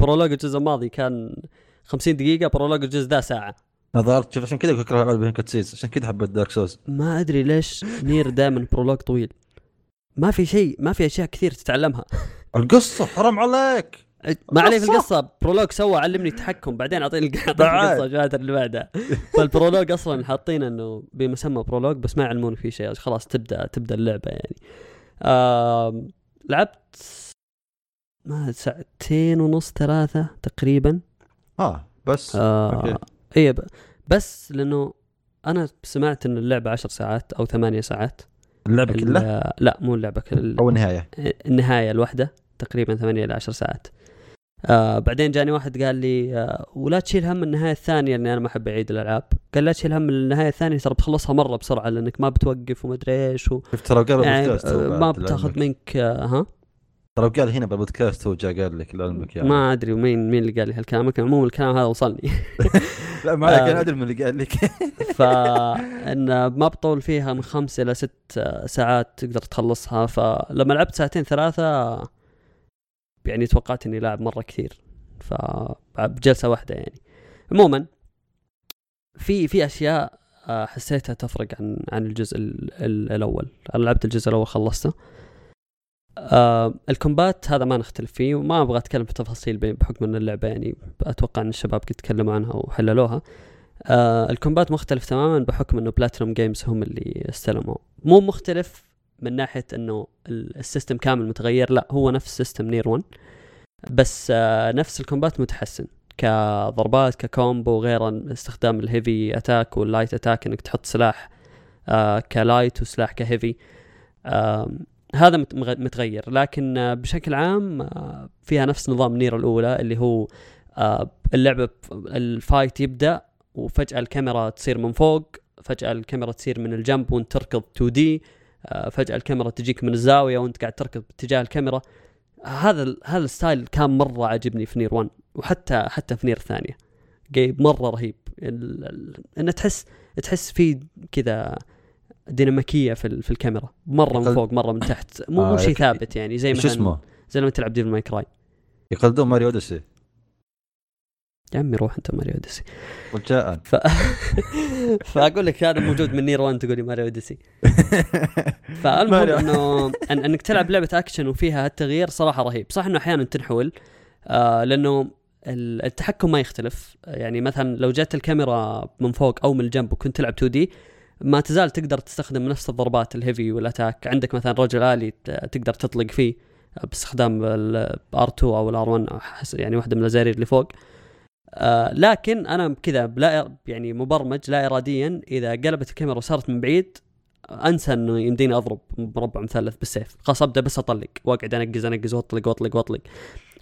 prologue الجزء الماضي كان 50 دقيقة prologue الجزء ذا ساعة.
نظرت شوف عشان كذا اكره العاب cutscenes عشان كذا حبيت Dark Souls
ما أدري ليش Nier دائما prologue طويل. ما في شيء ما في أشياء كثير تتعلمها.
القصة حرام عليك!
ما عليه في
القصة.
القصة. prologue سوى علمني التحكم بعدين
أعطيني.
القصة شهاده اللي بعدها فال prologue أصلا حاطين إنه بمسمى prologue بس ما يعلمونك فيه شيء. خلاص تبدأ تبدأ اللعبة يعني. آم، لعبت ما ساعتين ونص ثلاثة تقريبا.
آه بس.
آه
أوكي.
اي بس لأنه أنا سمعت إن اللعبة عشر ساعات أو ثمانية ساعات.
اللعبة
ال-
كلها؟
لا مو اللعبة كلها
أو النهاية؟
النهاية الواحدة تقريبا ثمانية إلى عشر ساعات. آه بعدين جاني واحد قال لي آه ولا تشيل هم النهاية الثانية لأني أنا ما أحب أعيد الألعاب. قال لا تشيل هم النهاية الثانية ترى بتخلصها مرة بسرعة لأنك ما بتوقف ومدري إيش و...
شفت ترى قال
يعني آه، ما. بتاخذ منك آه ها؟
ترى قال هنا بالبودكاست هو جاء قال لك لعلمك يعني.
ما أدري مين مين اللي قال لي هالكلام. لكن عموما الكلام هذا وصلني.
لا ما عليك
آه.
أنا أدري من اللي قال لك.
فان ما بطول فيها من خمس إلى ست ساعات تقدر تخلصها. فلما لعبت ساعتين ثلاثة يعني توقعت إني لاعب مرة كثير فبجلسه واحدة يعني. عموما في في أشياء آه، حسيتها تفرق عن عن الجزء ال- ال- الأول. أنا لعبت الجزء الأول خلصته. آه ال combat هذا ما نختلف فيه وما أبغى أتكلم في تفاصيل بحكم إن اللعبة يعني أتوقع إن الشباب قد تكلموا عنها وحللوها. آه ال combat مختلف تماما بحكم إنه Platinum Games هم اللي استلموا مو مختلف من ناحية إنه ال- السystem كامل متغير لا هو نفس system Nier 1 بس آه نفس ال combat متحسن. كضربات ك combo وغيره استخدام ال heavy attack وال light attack إنك تحط سلاح آه ك light وسلاح ك heavy. هذا متغير. لكن آه بشكل عام فيها نفس نظام Nier الأولى اللي هو اللعبة ال fight يبدأ وفجأة الكاميرا تصير من فوق فجأة الكاميرا تصير من الجنب وانت تركض 2D فجأة الكاميرا تجيك من الزاوية وانت قاعد تركض باتجاه الكاميرا. هذا هذا ال style كان مرة عجبني في Nier 1 وحتى حتى في Nier ثانية. جايب مرة رهيب. انه تحس تحس في كذا ديناميكية في في الكاميرا. مرة من فوق مرة من تحت. مو
آه،
شيء ثابت يعني زي مثلا
اسمه؟
زي لما تلعب Devil May Cry.
يقلدون Mario Odyssey.
يا عمي روح انت Mario Odyssey.
رجاء
ف... فأقول لك هذا موجود من Nier 1 تقول لي Mario Odyssey. فالمهم. إنه أن أنك تلعب لعبة أكشن وفيها هالتغيير صراحة رهيب. صح إنه أحيانا تنحول آه لأنه ال- التحكم ما يختلف. يعني مثلا لو جت الكاميرا من فوق أو من الجنب وكنت تلعب 2D ما تزال تقدر تستخدم نفس الضربات ال heavy وال attack عندك مثلا رجل آلي تقدر تطلق فيه باستخدام ال R 2 أو ال R 1 يعني واحدة من الأزارير اللي فوق. آه لكن أنا كذا لا يعني مبرمج لا اراديا إذا قلبت الكاميرا وصارت من بعيد أنسى إنه يمديني أضرب مربع مثلث بالسيف. خلاص أبدأ بس أطلق وأقعد أنقز أنقز وأطلق وأطلق وأطلق.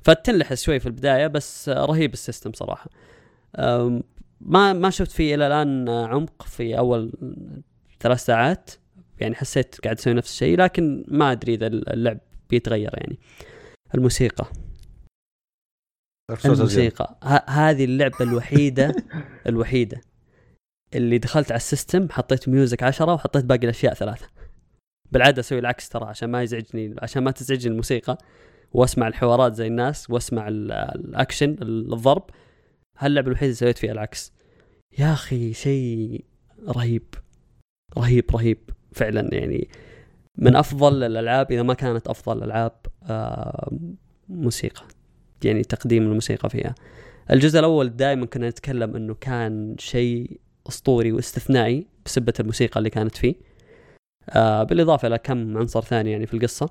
فتنلحس شوي في البداية بس آه، رهيب ال system صراحة. ما ما شفت فيه إلى الآن آه، عمق في أول ثلاث ساعات. يعني حسيت قاعد أسوي نفس الشيء لكن ما أدري إذا اللعب بيتغير يعني. الموسيقى. الموسيقى. هذه اللعبة الوحيدة الوحيدة. اللي دخلت على ال system حطيت music عشرة وحطيت باقي الأشياء ثلاثة. بالعادة أسوي العكس ترى عشان ما يزعجني عشان ما تزعجني الموسيقى. وأسمع الحوارات زي الناس وأسمع ال- الأكشن الضرب. هاللعبة الوحيدة اللي سويت فيها العكس. يا أخي شيء رهيب. رهيب رهيب. فعلا يعني من أفضل الألعاب إذا ما كانت أفضل ألعاب آه، موسيقى. يعني تقديم الموسيقى فيها. الجزء الأول دائما كنا نتكلم إنه كان شيء أسطوري واستثنائي بسبة الموسيقى اللي كانت فيه. آه بالإضافة إلى كم عنصر ثاني يعني في القصة.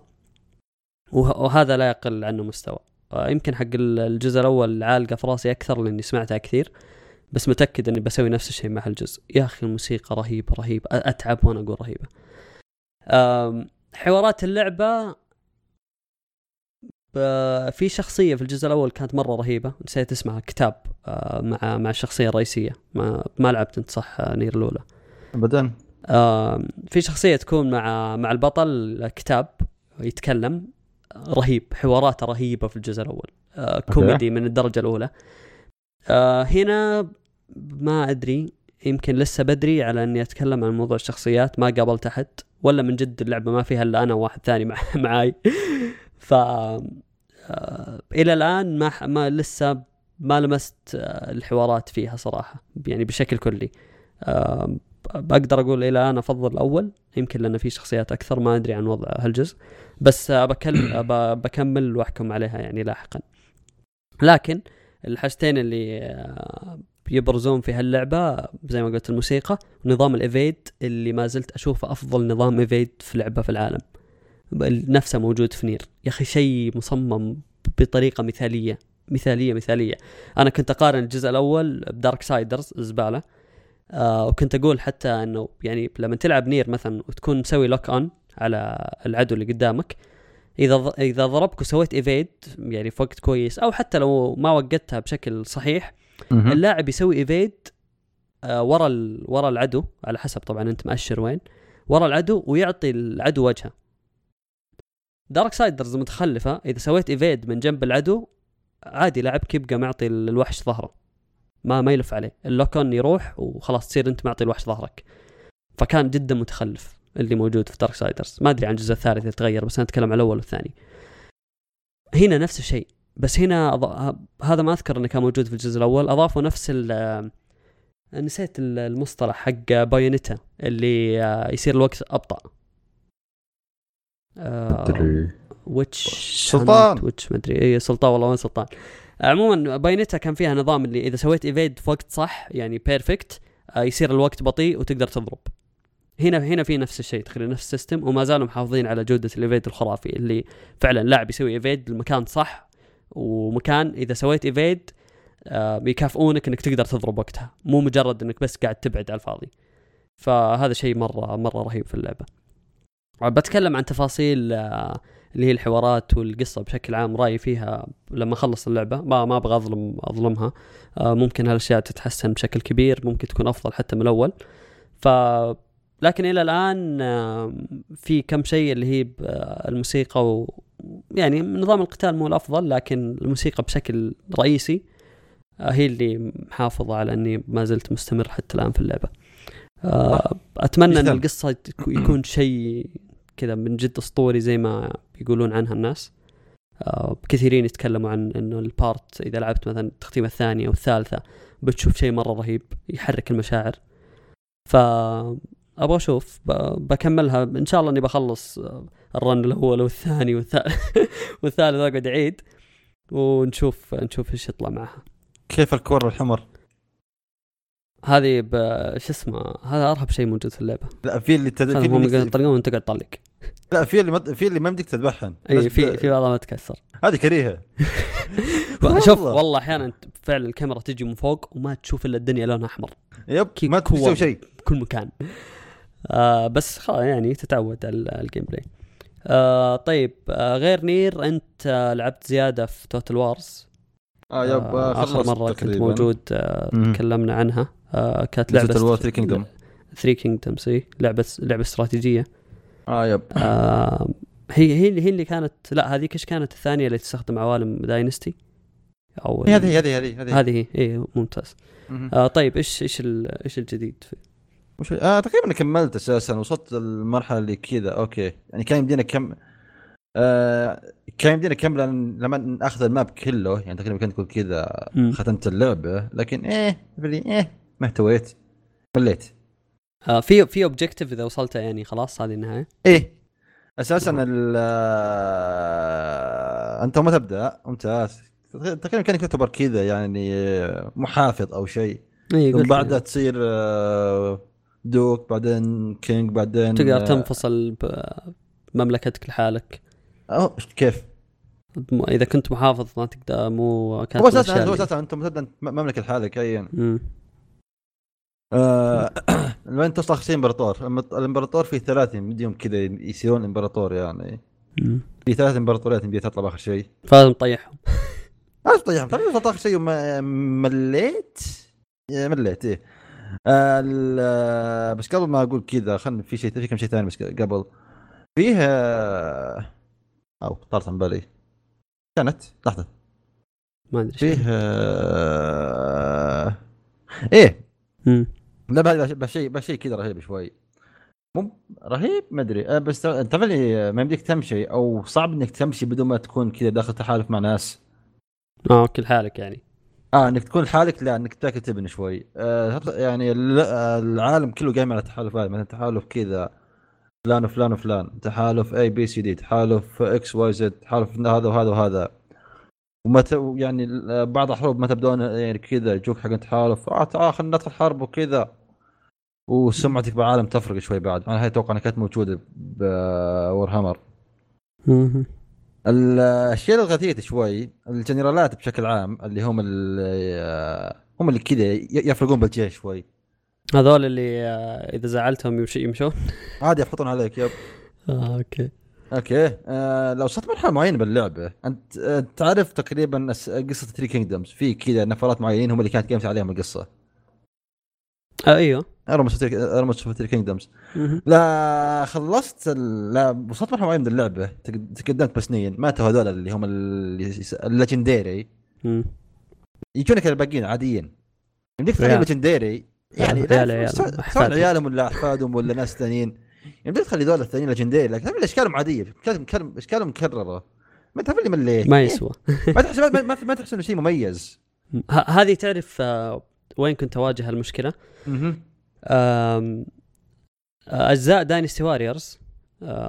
وه- وهذا لا يقل عنه مستوى. آه يمكن حق ال- الجزء الأول عالقة في راسي أكثر لأني سمعتها كثير بس متأكد إني بسوي نفس الشيء مع الجزء يا أخي الموسيقى رهيبة رهيبة أتعب وأنا أقول رهيبة. حوارات اللعبة في شخصية في الجزء الأول كانت مرة رهيبة نسيت اسمها كتاب آه، مع مع الشخصية الرئيسية ما ما لعبت أنت صح آه، نير الأولى.
ابدا.
آم، في شخصية تكون مع مع البطل كتاب يتكلم رهيب حواراته رهيبة في الجزء الأول آه، كوميدي من الدرجة الأولى. آه، هنا ما أدري يمكن لسه بدري على إني أتكلم عن موضوع الشخصيات ما قابلت أحد ولا من جد اللعبة ما فيها إلا أنا وواحد ثاني مع معاي. ف آه، إلى الآن ما ما لسه ما لمست آه، الحوارات فيها صراحة يعني بشكل كلي. آه، بقدر أقول إلى الآن أفضل الأول يمكن لأن في شخصيات أكثر ما أدري عن وضع هالجزء بس بكل بكمل وأحكم عليها يعني لاحقا. لكن الحاجتين اللي يبرزون في هاللعبة زي ما قلت الموسيقى ونظام الإيفيد اللي ما زلت أشوفه أفضل نظام إيفيد في لعبة في العالم. نفسه موجود في Nier يا أخي شيء مصمم بطريقة مثالية مثالية مثالية أنا كنت أقارن الجزء الأول ب Darksiders زبالة آه وكنت أقول حتى إنه يعني لما تلعب Nier مثلا وتكون مسوي lock on على العدو اللي قدامك إذا إذا ضربك وسويت evade يعني في وقت كويس أو حتى لو ما وقتها بشكل صحيح. اللاعب يسوي evade آه ورا. ورا العدو على حسب طبعا أنت مؤشر وين ورا العدو ويعطي العدو وجهه Darksiders متخلفة. إذا سويت evade من جنب العدو عادي لاعبك يبقى معطي الوحش ظهره. ما ما يلف عليه. ال lock on يروح وخلاص تصير أنت معطي الوحش ظهرك. فكان جدا متخلف اللي موجود في Darksiders ما أدري عن الجزء الثالث إذا تغير بس أنا أتكلم عن الأول والثاني. هنا نفس الشيء بس هنا أض... هذا ما أذكر إنه كان موجود في الجزء الأول. أضافوا نفس ال نسيت ال- المصطلح حق بايونيتا اللي آه، يصير الوقت أبطأ. آه،. ويتش
سلطان.
ويتش مدري. اي سلطان والله وين سلطان. عموما بايونيتا كان فيها نظام اللي إذا سويت ايفيد في وقت صح يعني بيرفكت يصير الوقت بطيء وتقدر تضرب. هنا هنا في نفس الشيء تقريبا نفس السيستم وما زالوا محافظين على جودة الايفيد الخرافي اللي فعلا لاعب يسوي ايفيد المكان صح ومكان إذا سويت ايفيد آه يكافئونك إنك تقدر تضرب وقتها. مو مجرد إنك بس قاعد تبعد على الفاضي. فهذا شيء مرة مرة رهيب في اللعبة. بتكلم عن تفاصيل آه اللي هي الحوارات والقصة بشكل عام رأيي فيها لما أخلص اللعبة. ما ما أبغى أظلم أظلمها. آه ممكن هالأشياء تتحسن بشكل كبير ممكن تكون أفضل حتى من الأول. ف لكن إلى الآن آه، في كم شيء اللي هي الموسيقى و يعني نظام القتال مو الأفضل لكن الموسيقى بشكل رئيسي هي اللي محافظة على إني ما زلت مستمر حتى الآن في اللعبة. آه،
أتمنى
إن. القصة يكون شيء كذا من جد اسطوري زي ما يقولون عنها الناس. آه، كثيرين يتكلموا عن إنه البارت إذا لعبت مثلا التختيمة الثانية والثالثه بتشوف شيء مرة رهيب يحرك المشاعر. ف أبغى أشوف بكملها. إن شاء الله إني بخلص آه، الرن الأول والثاني والثالث اقعد اعيد ونشوف نشوف إيش يطلع معها.
كيف الكور الحمر؟
هذه. شو اسمه هذا أرهب شيء موجود في اللعبة
لا في اللي تد... في اللي.
يطلقون وانت قاعد تطلق
لا في اللي مد... في اللي ما يمديك تذبحهم إي
في في بعضها ما تكسر
هذه كريهة
شوف
والله.
أحيانا فعلا الكاميرا تجي من فوق وما تشوف إلا الدنيا لونها
أحمر
yep
ما. تسوي شيء
بكل مكان آه بس خلاص يعني تتعود على ال- ال gameplay آه طيب آه غير Nier أنت آه لعبت زيادة في Total Wars
آه yep آه
آخر مرة كنت
تقريباً.
موجود آه. تكلمنا عنها. آه كانت
لعبة
لعبه
ال War 3 Kingdom
3 Kingdoms إي لعبة لعبة استراتيجية.
آه yep.
آه هي هي اللي هي اللي كانت لا هذيك إيش كانت الثانية اللي تستخدم عوالم Dynasty؟
أو هذه هذه هذه هذه.
هذه هي إي ممتاز. آه طيب إيش إيش ال- إيش الجديد في؟
وش آه تقريبا كملت أساسا وصلت المرحله اللي كذا okay. يعني كان يمدينا كم آه كان يمدينا كم لأن لما ناخذ ال map كله يعني تقريبا كنت تقول كذا. ختمت اللعبة لكن إيه إيه ما احتويت مليت.
آه في في objective إذا وصلت يعني خلاص هذه النهاية؟
إيه أساسا ال آه، أنت ما تبدأ ممتاز. تقريبا كان يعتبر كذا يعني محافظ أو شيء.
اي
بعدها. تصير آه، duke بعدين king بعدين
تقدر تنفصل بمملكتك لحالك.
أوه، كيف؟
إذا كنت محافظ ما تقدر مو كانت
هو
أساسا
هو أساسا أنت تبدا مملكه لحالك ايا. آه، لما أنت تصل شيء امبراطور الم- الإمبراطور في ثلاثة بديهم كذا يصيرون إمبراطور يعني. في ثلاث إمبراطوريات يمديها تطلع باخر شيء.
فلازم تطيحهم
عارف طيب تقريبا وصلت آخر شيء مليت؟ مليت إيه. آه، آه، بس قبل ما أقول كذا خلنا في شيء في كم شيء ثاني بس قبل. فيه آه، أو طارت عن بالي كانت لحظة.
ما أدري
فيه. آه، إيه.
مم.
لا بس شيء بس شيء كذا رهيب شوي. مو رهيب؟ ما أدري. آه، بس تعرف لي ما يمديك تمشي أو صعب إنك تمشي بدون ما تكون كذا داخل تحالف مع ناس.
آه كل حالك يعني.
آه إنك تكون لحالك لا إنك تاكل تبن شوي. آه يعني آه، العالم كله قايم على تحالفات مثلا تحالف كذا. فلان وفلان وفلان. تحالف A B C D تحالف X Y Z تحالف هذا وهذا وهذا. وما ت... يعني بعض الحروب ما تبدون يعني كذا يجوك حق تحالف. آه تعال خلينا ندخل حرب وكذا. وسمعتك بالعالم تفرق شوي بعد. أنا هاي أتوقع إنها كانت موجودة ب Warhammer
مم.
الاشياء اللي غثيت شوي الجنرالات بشكل عام اللي هم اللي هم اللي كذا يفرقون بالجيش شوي.
هذول اللي آه، إذا زعلتهم يمشي يمشون.
عادي يفرطون عليك yep.
آه okay.
okay. آه لو وصلت مرحلة معينة باللعبة أنت آه تعرف تقريبا قصة Three Kingdoms في كذا نفرات معينين هم اللي كانت قايمة عليهم القصة.
آه أيوه.
Romance Romance Three Kingdoms
مهم.
لا خلصت لا وصلت مرحلة معينة من اللعبه تق- تقدمت بسنين ماتوا هذول اللي هم ال
legendary.
يجونك الباقيين عاديين. يمديك تخلي
ريال.
legendary يعني. سواء-. عيالهم ولا أحفادهم ولا ناس ثانيين. يمديك تخلي ذول الثانيين legendary لكن هم أشكالهم عادية. أشكالهم مكررة. ما تعرف اللي. مليت
ما يسوى.
ما تحس ما, ما, ما تحس إنه شيء مميز.
هذه تعرف آه، وين كنت
أواجه
المشكلة؟ آه، أجزاء Dynasty Warriors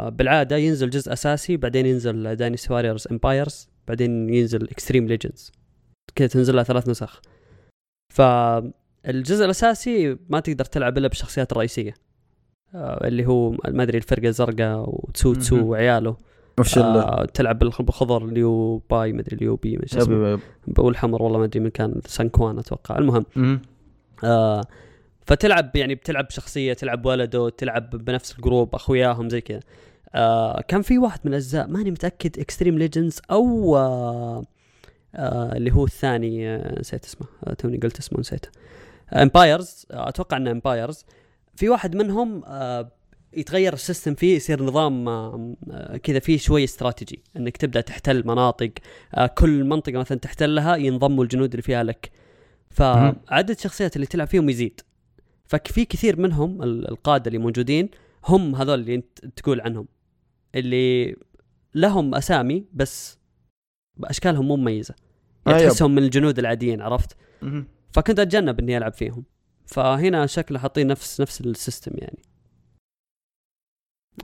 بالعادة ينزل جزء أساسي بعدين ينزل Dynasty Warriors Empires بعدين ينزل Xtreme Legends كذا تنزل لها ثلاث نسخ. فالجزء الأساسي ما تقدر تلعب إلا بالشخصيات الرئيسيه آه، اللي هو ما أدري الفرقة الزرقاء وتسوتسو
مهم.
وعياله.
وش
آه تلعب بالخ- بالخضر Liu Bei ما أدري Liu Bei اسمه. والأحمر والله ما أدري من كان سانكوان أتوقع. المهم.
مهم.
آه فتلعب يعني بتلعب شخصيه تلعب ولده تلعب بنفس الجروب أخوياهم زي كذا. آه كان في واحد من الأجزاء ماني متأكد Xtreme Legends أو آه آه اللي هو الثاني آه نسيت اسمه. آه توني قلت اسمه نسيته Empires أتوقع إنه Empires في واحد منهم آه يتغير ال system فيه يصير نظام آه آه، كذا فيه شوي استراتيجي. إنك تبدأ تحتل مناطق كل منطقة مثلا تحتلها ينضموا الجنود اللي فيها لك. فعدد الشخصيات اللي تلعب فيهم يزيد. ففي كثير منهم ال- القادة اللي موجودين هم هذول اللي أنت تقول عنهم. اللي لهم أسامي بس اشكالهم مو مميزة. يعني. تحسهم من الجنود العاديين عرفت. فكنت أتجنب إني ألعب فيهم. فهنا شكله حاطين نفس نفس ال system يعني.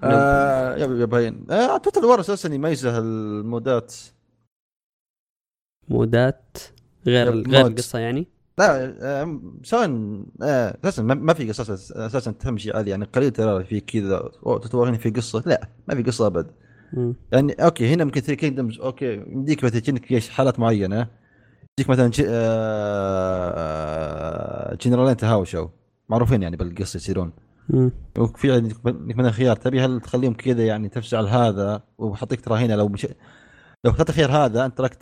آه yep باين آه Total War أساسا يميزه ال
mod ات.
mod ات؟
غير
غير.
القصة يعني؟
لا آه، سواء آه، أساسا ما- في قصص أساسا تمشي عادي يعني قليل ترى في كذا. أوه، تتوهني في قصة؟ لا ما في قصة
أبد.
يعني أوكي هنا ممكن Three Kingdoms أوكي يمديك مثلا حالات معينة. تجيك مثلا جي- آه، جنرالين تهاوشوا معروفين يعني بالقصة يصيرون. وفي عندك مثلا خيار. تبي هل تخليهم كذا يعني تفزع هذا وحطيك ترى هنا؟ لو مش لو اخترت الخيار هذا أنت راك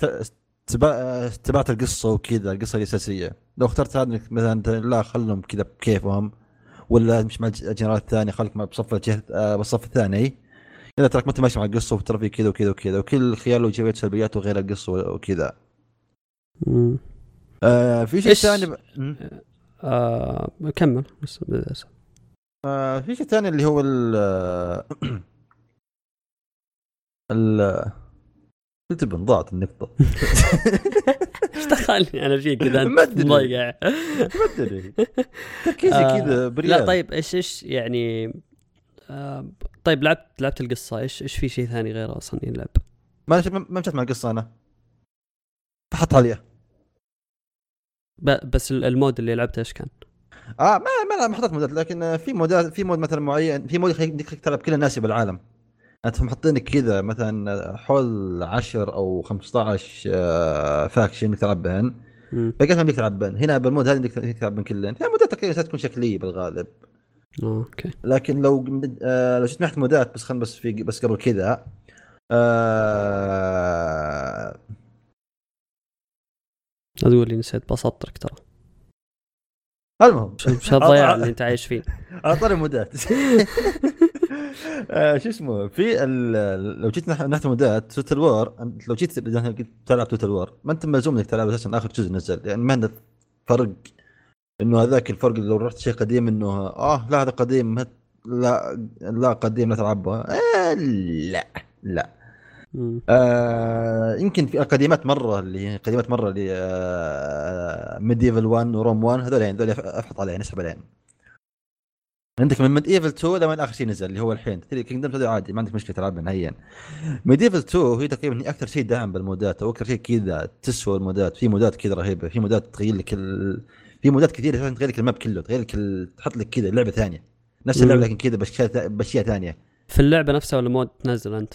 تبعت القصة وكذا القصة الأساسية. لو اخترت هذا مثلا لا خلهم كذا بكيفهم. ولا مش مع الج- الجنرال الثاني خليك بصف الجهة آه، بالصف الثاني. إذا تراك ما انت ماشي مع القصة وترى في كذا وكذا وكذا. وكل خيار له ايجابيات وسلبيات وغير القصة وكذا. آه في شيء؟ ثاني ب...
آه كمل بس
آه في شيء ثاني اللي هو ال ال قلت ضاعت النقطة.
إيش دخلني أنا فيك كذا
ما
انت. مضيع.
ما أدري. تركيزي
آه،
كذا بريال.
لا طيب إيش إيش يعني آه طيب لعبت لعبت القصة. إيش إيش في شيء ثاني غير أصلا يلعب؟
ما ما مشيت مع القصة أنا. فحط عليها.
بس ال- المود اللي لعبته إيش كان؟
آه ما ما حطيت mod ات لكن آه، في mod ات في mod مثلا معين في mod يخليك تلعب كل الناس بالعالم. أنت محطينك كذا مثلا حول 10 أو 15 آه، faction انك تلعب بهن. بقيت ما بدك تلعب بهن. هنا بال mod هذا بدك تلعب بهن كلهن. هي mod ات تقريبا تكون شكلية بالغالب.
آه، أوكي.
لكن لو آه لو شفت ناحيه mod ات بس خلنا بس في بس قبل كذا آه
تقول لي نسيت بسطرك ترى.
المهم.
شو شو الضياع اللي أنت عايش فيه؟
على طاري mod ات آه شو اسمه؟ في لو جيت ناح- ناحيه ال mod ات Total War لو جيت تلعب Total War ما أنت ملزوم إنك تلعب أساسا آخر جزء نزل. يعني ما عندك فرق إنه هذاك الفرق اللي لو رحت شيء قديم إنه آه لا هذا قديم لا لا قديم لا تلعبه. آه لا لا. آه يمكن في قديمات مرة اللي هي قديمات مرة اللي آه Medieval 1 و Rome 1 هذول يعني هذول أفحط عليهم أسحب عليهم. عندك من Medieval 2 لما آخر شيء نزل اللي هو الحين. Three Kingdoms هذا عادي ما عندك مشكلة تلعبها نهائيا. Medieval 2 هي تقريبا هي أكثر شيء داعم بال mod ات. أو أكثر شيء كذا تسوى ال mod ات. في mod ات كذا رهيبة. في mod ات تغير لك ال... في mod ات كثيرة تغير لك ال map كله تغير لك ال... تحط لك كذا لعبة ثانية. نفس
اللعبة.
لكن كذا بأشياء بأشياء ثانية.
في اللعبة نفسها ولا mod تنزل أنت؟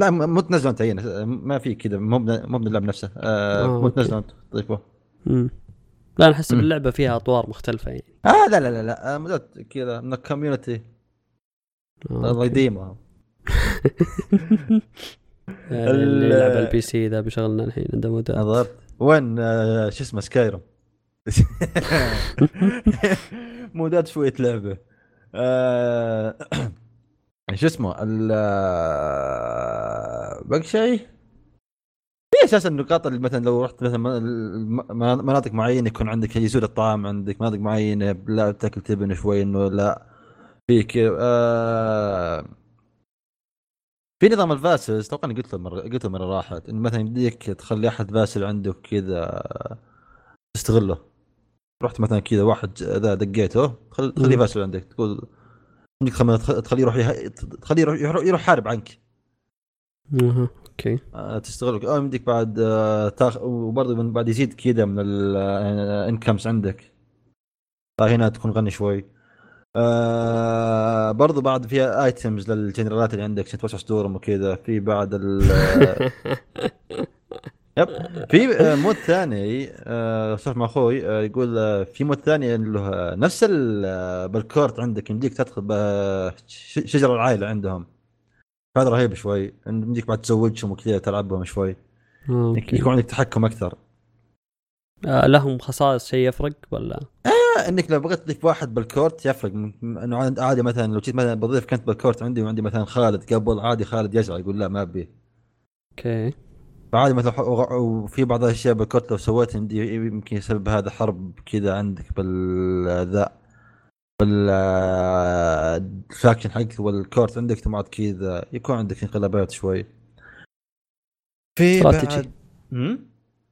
لا مو تنزله انت هنا ما في كذا مو مو اللعب نفسه. آه
آه،
مو انت تضيفه
مم. لا أنا أحس
مم.
باللعبة فيها أطوار مختلفة يعني.
آه لا لا لا لا آه، كذا من الكوميونتي الله
أوكي.
يديمها ال-
اللي يلعب على البي سي ذا بيشغلنا الحين عنده مودات
نظرت وين آه شو اسمه سكايرم مودات شوية لعبة. شو اسمه ال آه، باقي شيء في أساسا النقاط اللي مثلا لو رحت مثلا مناطق معينة يكون عندك يزول الطعام عندك مناطق معينة لا تأكل تبن شوي إنه لا. فيك آه في نظام الفاسلز أتوقع قلت له مره قلت له مرة راحت إنه مثلا يمديك تخلي أحد فاسل عندك كذا تستغله. رحت مثلا كذا واحد ذا دقيته
مم.
فاسل عندك تقول تخليه يروح يه- تخليه يروح يروح, يروح حارب عنك.
أها okay.
آه، تستغلك أو يمديك بعد آه، تاخ وبرضه من بعد يزيد كذا من ال incomes عندك. فهنا تكون غني شوي. آه برضو بعد فيها items للجنرالات اللي عندك عشان توسع صدورهم وكذا. في بعد ال yep. في آه، mod ثاني آه، صرت مع أخوي آه، يقول آه، في mod ثاني هو نفس ال- آه، بال court عندك يمديك تدخل شجر العائلة عندهم. هذا رهيب شوي يمديك بعد تزوجهم وكذا تلعبهم شوي.
آه، okay
يكون عندك تحكم أكثر.
آه، لهم خصائص شيء يفرق ولا؟
آه، إنك لو بغيت تضيف واحد بال court يفرق. إنه عاد- عادي مثلا لو جيت مثلا بضيف كنت بال court عندي وعندي مثلا خالد قبل عادي خالد يزعل يقول لا ما أبي.
okay.
فعادي مثلا وفي بعض الأشياء بال court لو سويتها يمدي يمكن يسبب هذا حرب كذا عندك بال ذا بال ال faction حقك وال court عندك ثم بعد كذا يكون عندك انقلابات شوي. في
استراتيجي.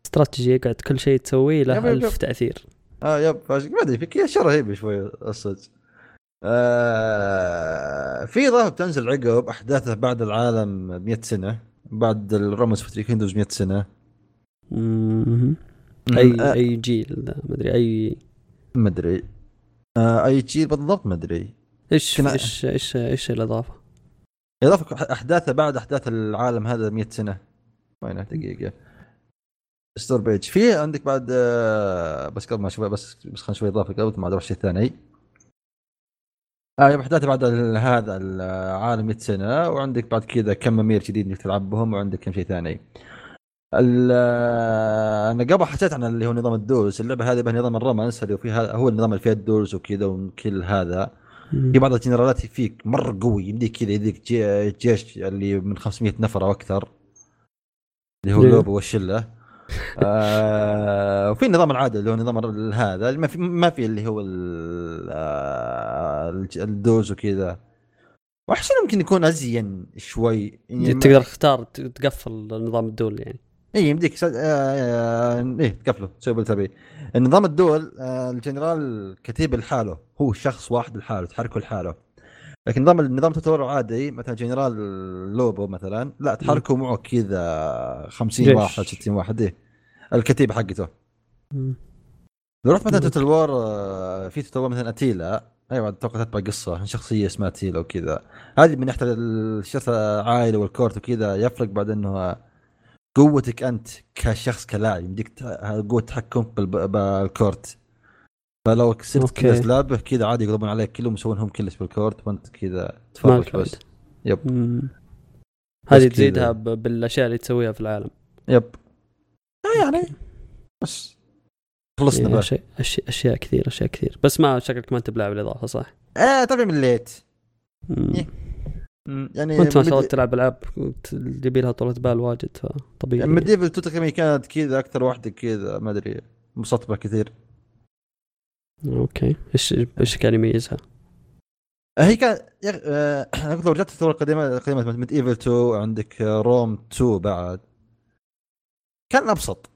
استراتيجي يقعد كل شيء تسويه له
يب-
ألف yep.
تأثير. آه yep ما أدري في كذا اشياء رهيبه شوي الصدق. آه في اضافه بتنزل عقب أحداثه بعد العالم ب 100 سنة. بعد ال Romance في Three Kingdoms 100 سنة.
مم. اي
آه،
أي جيل؟ ما أدري. اي
ما أدري. آه أي جيل بالضبط؟ ما أدري.
إيش
كنا-
إيش إيش إيش الإضافة؟
إضافة أحداثه بعد أحداث العالم هذا 100 سنة. وينه؟ دقيقة. store page في عندك بعد آه بس قبل ما أشوف بس بس خلينا شوي إضافة قبل ما أروح شيء ثاني. آه yep احداثه بعد هذا العالم 100 سنه وعندك بعد كذا كم أمير جديد إنك تلعب بهم وعندك كم شيء ثاني ال- آه، أنا قبل حكيت عن اللي هو نظام ال duels اللعبة هذه بها نظام ال romance اللي فيها هو النظام اللي فيها ال duels وكذا وكل هذا. في بعض الجنرالات فيك مره قوي يمديك كذا يديك جي- جيش اللي من 500 نفر أو أكثر اللي هو
ليه؟
لوبو والشلة آه وفي النظام العادي اللي هو نظام هذا ما في ما في اللي هو آه، ال duels وكذا. وأحس إنه يمكن يكون أزين شوي. يعني
تقدر تختار تقفل نظام ال duel يعني.
إي يمديك. آه إيه تقفله تسوي اللي تبي النظام ال duel آه الجنرال كتيب لحاله. هو شخص واحد لحاله تحركه لحاله. لكن نظام النظام التطور العادي مثلا جنرال لوبو مثلا لا تحركه معه كذا 50
جيش.
واحد 60 واحد إيه الكتيبه حقته. لو رحت مثلا. Total War آه، في Total War مثلا أتيلا أيوه أتوقع تتبع قصة شخصية اسمها أتيلا وكذا هذه من ناحيه الشخص العائلة والكورت وكذا يفرق بعد إنه قوتك أنت كشخص كلاعب يمديك قوة تحكم بالكورت فلو
أوكي.
كذا سلابه كذا عادي يقلبون عليك كلهم يسوونهم كلش بالكورت وانت كذا تفرج بس. يب.
هذه. تزيدها بالأشياء اللي تسويها في العالم.
يب. آه يعني بس. خلصنا
إيه،
بقى
اشياء أشياء كثير أشياء كثير. بس ما شكلك ما أنت بلاعب الإضافة صح؟
آه طبعا مليت يعني
وانت ما شاء الله تلعب ألعاب يبي لها طولة بال واجد فطبيعي.
Medieval 2 تقريبا كانت كذا أكثر واحدة كذا ما أدري بها كثير.
okay. إيش إيش كان يميزها؟
هي كان يا أخي، آه، لو رجعت الثورة القديمه قديمه Medieval 2 عندك Rome 2 بعد. كان أبسط.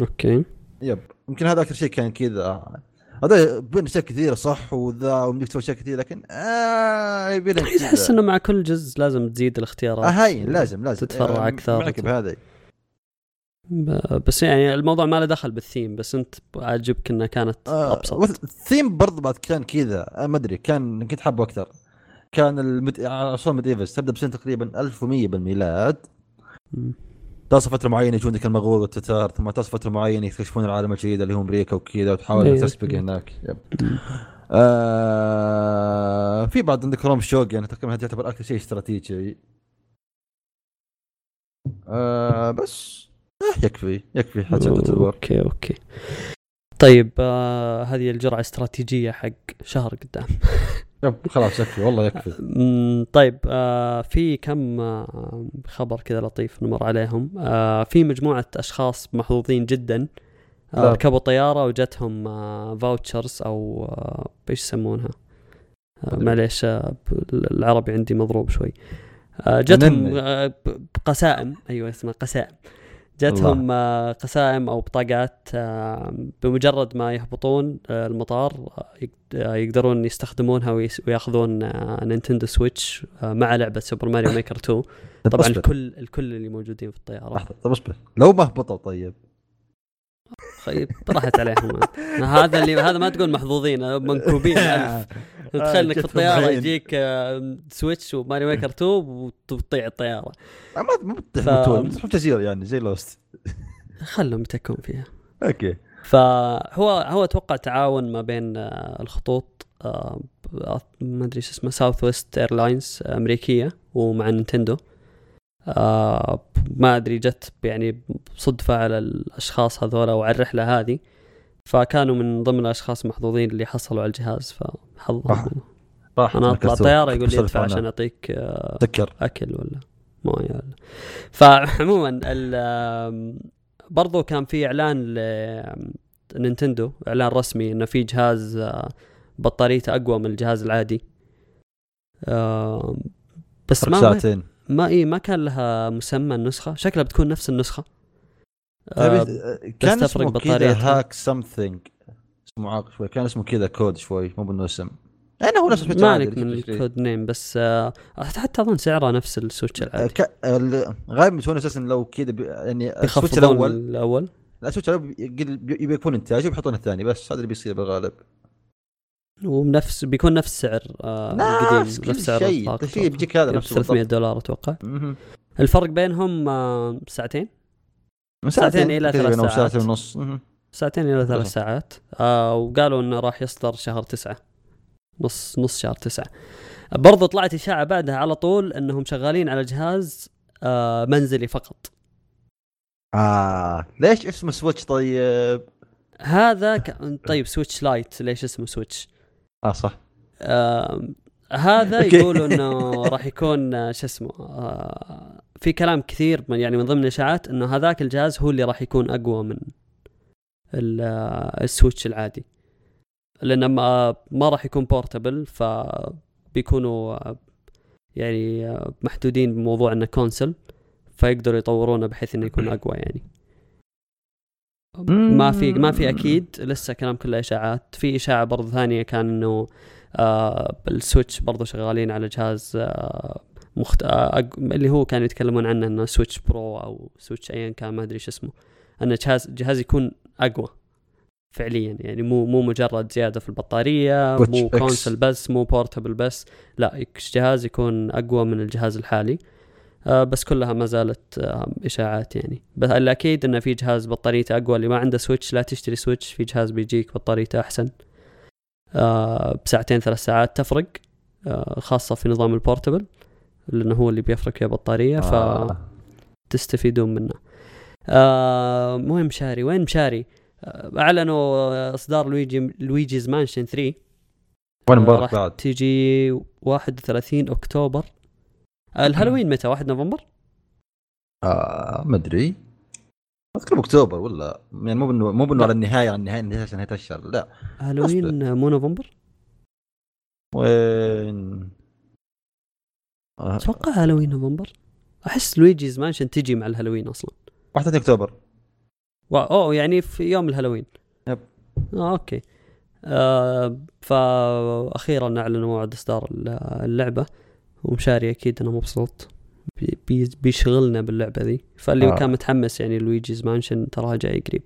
okay.
yep. يمكن هذا أكثر شيء كان كذا. هذا بين أشياء كثيرة صح وذا ومديك تسوي أشياء كثيرة لكن آه.
تحس إنه مع كل جزء لازم تزيد الاختيارات.
آه هاي لازم لازم.
تتفرع
آه،
أكثر.
معك بهذا
ب- بس يعني الموضوع ما له دخل بالثيم بس انت عاجبك إنها كانت
آه
أبسط.
الثيم برضه بعد كان كذا. آه، ما أدري كان كنت حابه أكثر. كان المد... عصور medieval تبدأ بسنة تقريبا 1100 بالميلاد. تصل فترة معينة يجون ذيك المغول والتتار ثم تصل فترة معينة يكتشفون العالم الجديد اللي هو أمريكا وكذا وتحاول
إيه.
تسبق هناك.
yep.
آه في بعض عندك Rome Shogun يعني تقريبا هذا يعتبر أكثر شيء استراتيجي. آه بس. يكفي يكفي حتى ال war
okay okay. طيب آه هذه الجرعة الاستراتيجيه حق شهر قدام.
yep خلاص يكفي والله يكفي.
طيب آه في كم آه خبر كذا لطيف نمر عليهم؟ آه في مجموعة أشخاص محظوظين جدا. آه. ركبوا طيارة وجتهم آه فاوتشرز أو آه إيش يسمونها؟ آه. معليش آه العربي عندي مضروب شوي. آه جتهم. آه قسائم. أيوة اسمها قسائم. جتهم آه قسائم أو بطاقات آه بمجرد ما يهبطون آه المطار يق- يقدرون يستخدمونها وياخذون Nintendo Switch مع لعبة Super Mario Maker 2
طب
طبعا الكل الكل اللي موجودين في الطيارة.
لحظة طب أصبر. لو ما هبطوا طيب
طيب راحت عليهم هذا اللي هذا ما تقول محظوظين آه، منكوبين. ألف. تخيل إنك في
الطيارة.
يجيك آه، Switch و Mario Maker 2 وتطيح الطيارة.
آه، ما بتروح جزيرة يعني زي Lost.
خلهم يتكون فيها.
okay.
فهو هو أتوقع تعاون ما بين الخطوط ما أدري إيش اسمه Southwest Airlines أمريكية ومع Nintendo. آه، ما أدري جت يعني صدفة على الأشخاص هذول وعلى الرحلة هذه. فكانوا من ضمن الأشخاص المحظوظين اللي حصلوا على الجهاز فحظهم
راح.
أنا
أطلع.
طيارة يقول لي ادفع. عشان أعطيك آه،
سكر
أكل ولا موية ولا. فعموما برضو كان في إعلان لنينتندو إعلان رسمي إنه في جهاز آه، بطاريته أقوى من الجهاز العادي. آم، بس ما
ساعتين
ما اي ما كان لها مسمى النسخة. شكلها بتكون نفس النسخة. آه،
طيب، كان اسمه كذا
بطاريتها.
هاك سمثينج اسمه عاق شوي. كان اسمه كذا كود شوي مو بانه اسم يعني هو نفس ال Switch
ما
عادي،
عليك من؟
ال
code name بس آه، حتى أظن سعرها نفس ال Switch
آه،
العادي.
ك- ال- غالبا يسوون أساسا لو كذا يعني ال
Switch
الأول.
الأول؟
لا ال Switch الأول يبي يكون انتاجه ويحطون الثاني بس هذا اللي بيصير بالغالب.
ونفس بيكون نفس سعر آه القديم
نفس
سعر
شيء
الإطلاق
كل شيء بيجيك هذا
yep
نفسه
300
بالضبط.
دولار
أتوقع.
الفرق بينهم آه ساعتين
من
ساعتين
تقريباً
ثلاث ساعات.
ساعتين ونص.
ساعتين إلى ثلاث. ساعات آه وقالوا إنه راح يصدر شهر تسعة نص نص شهر تسعة برضو طلعت إشاعة بعدها على طول إنهم شغالين على جهاز آه منزلي فقط
آه ليش اسمه Switch طيب؟
هذا ك... طيب Switch Lite ليش اسمه Switch
آه صح.
آه هذا. يقولوا إنه راح يكون آه، شو اسمه آه في كلام كثير من يعني من ضمن الإشاعات إنه هذاك الجهاز هو اللي راح يكون أقوى من آه، ال Switch العادي. لأنه ما, ما راح يكون portable فبيكونوا آه، يعني محدودين بموضوع إنه console فيقدروا يطورونه بحيث إنه يكون أقوى يعني. ما في ما في أكيد لسه كلام كله إشاعات. في إشاعة برضه ثانية كان إنه آه بالسويتش برضه شغالين على جهاز آه مخت... آه اللي هو كانوا يتكلمون عنه إنه Switch Pro أو Switch ايا كان ما أدري إيش اسمه. إنه جهاز جهاز يكون أقوى فعليا يعني مو مو مجرد زيادة في
البطارية
مو. console بس مو portable بس. لا جهاز يكون أقوى من الجهاز الحالي. آه بس كلها ما زالت آه إشاعات يعني. بس الأكيد انه في جهاز بطاريته أقوى. اللي ما عنده Switch لا تشتري Switch في جهاز بيجيك بطاريته أحسن. آه بساعتين ثلاث ساعات تفرق آه خاصة في نظام ال portable لأنه هو اللي بيفرق فيه بطارية
آه.
فتستفيدون منه. آه مهم مشاري وين مشاري آه أعلنوا إصدار Luigi Luigi's Mansion 3
وأنا
آه، راح
بعد؟
تيجي 31 أكتوبر. الهالوين متى؟ 1 نوفمبر؟
آه ما أدري. أذكر بأكتوبر ولا يعني مو بانه مو بانه
لا.
على النهاية على النهاية نهايه نهايه الشهر لا
هالوين مو نوفمبر؟
وين؟ آه،
أتوقع هالوين نوفمبر. أحس Luigi's Mansion تجي مع الهالوين أصلا.
31 أكتوبر.
و... أوه يعني في يوم الهالوين.
yep.
آه okay. آه فاخيرا أعلنوا موعد إصدار اللعبة. ومشاري أكيد أنا مبسوط بي- بي- بيشغلنا باللعبة ذي. فاللي
آه.
كان متحمس يعني Luigi's Mansion تراها جاي قريب.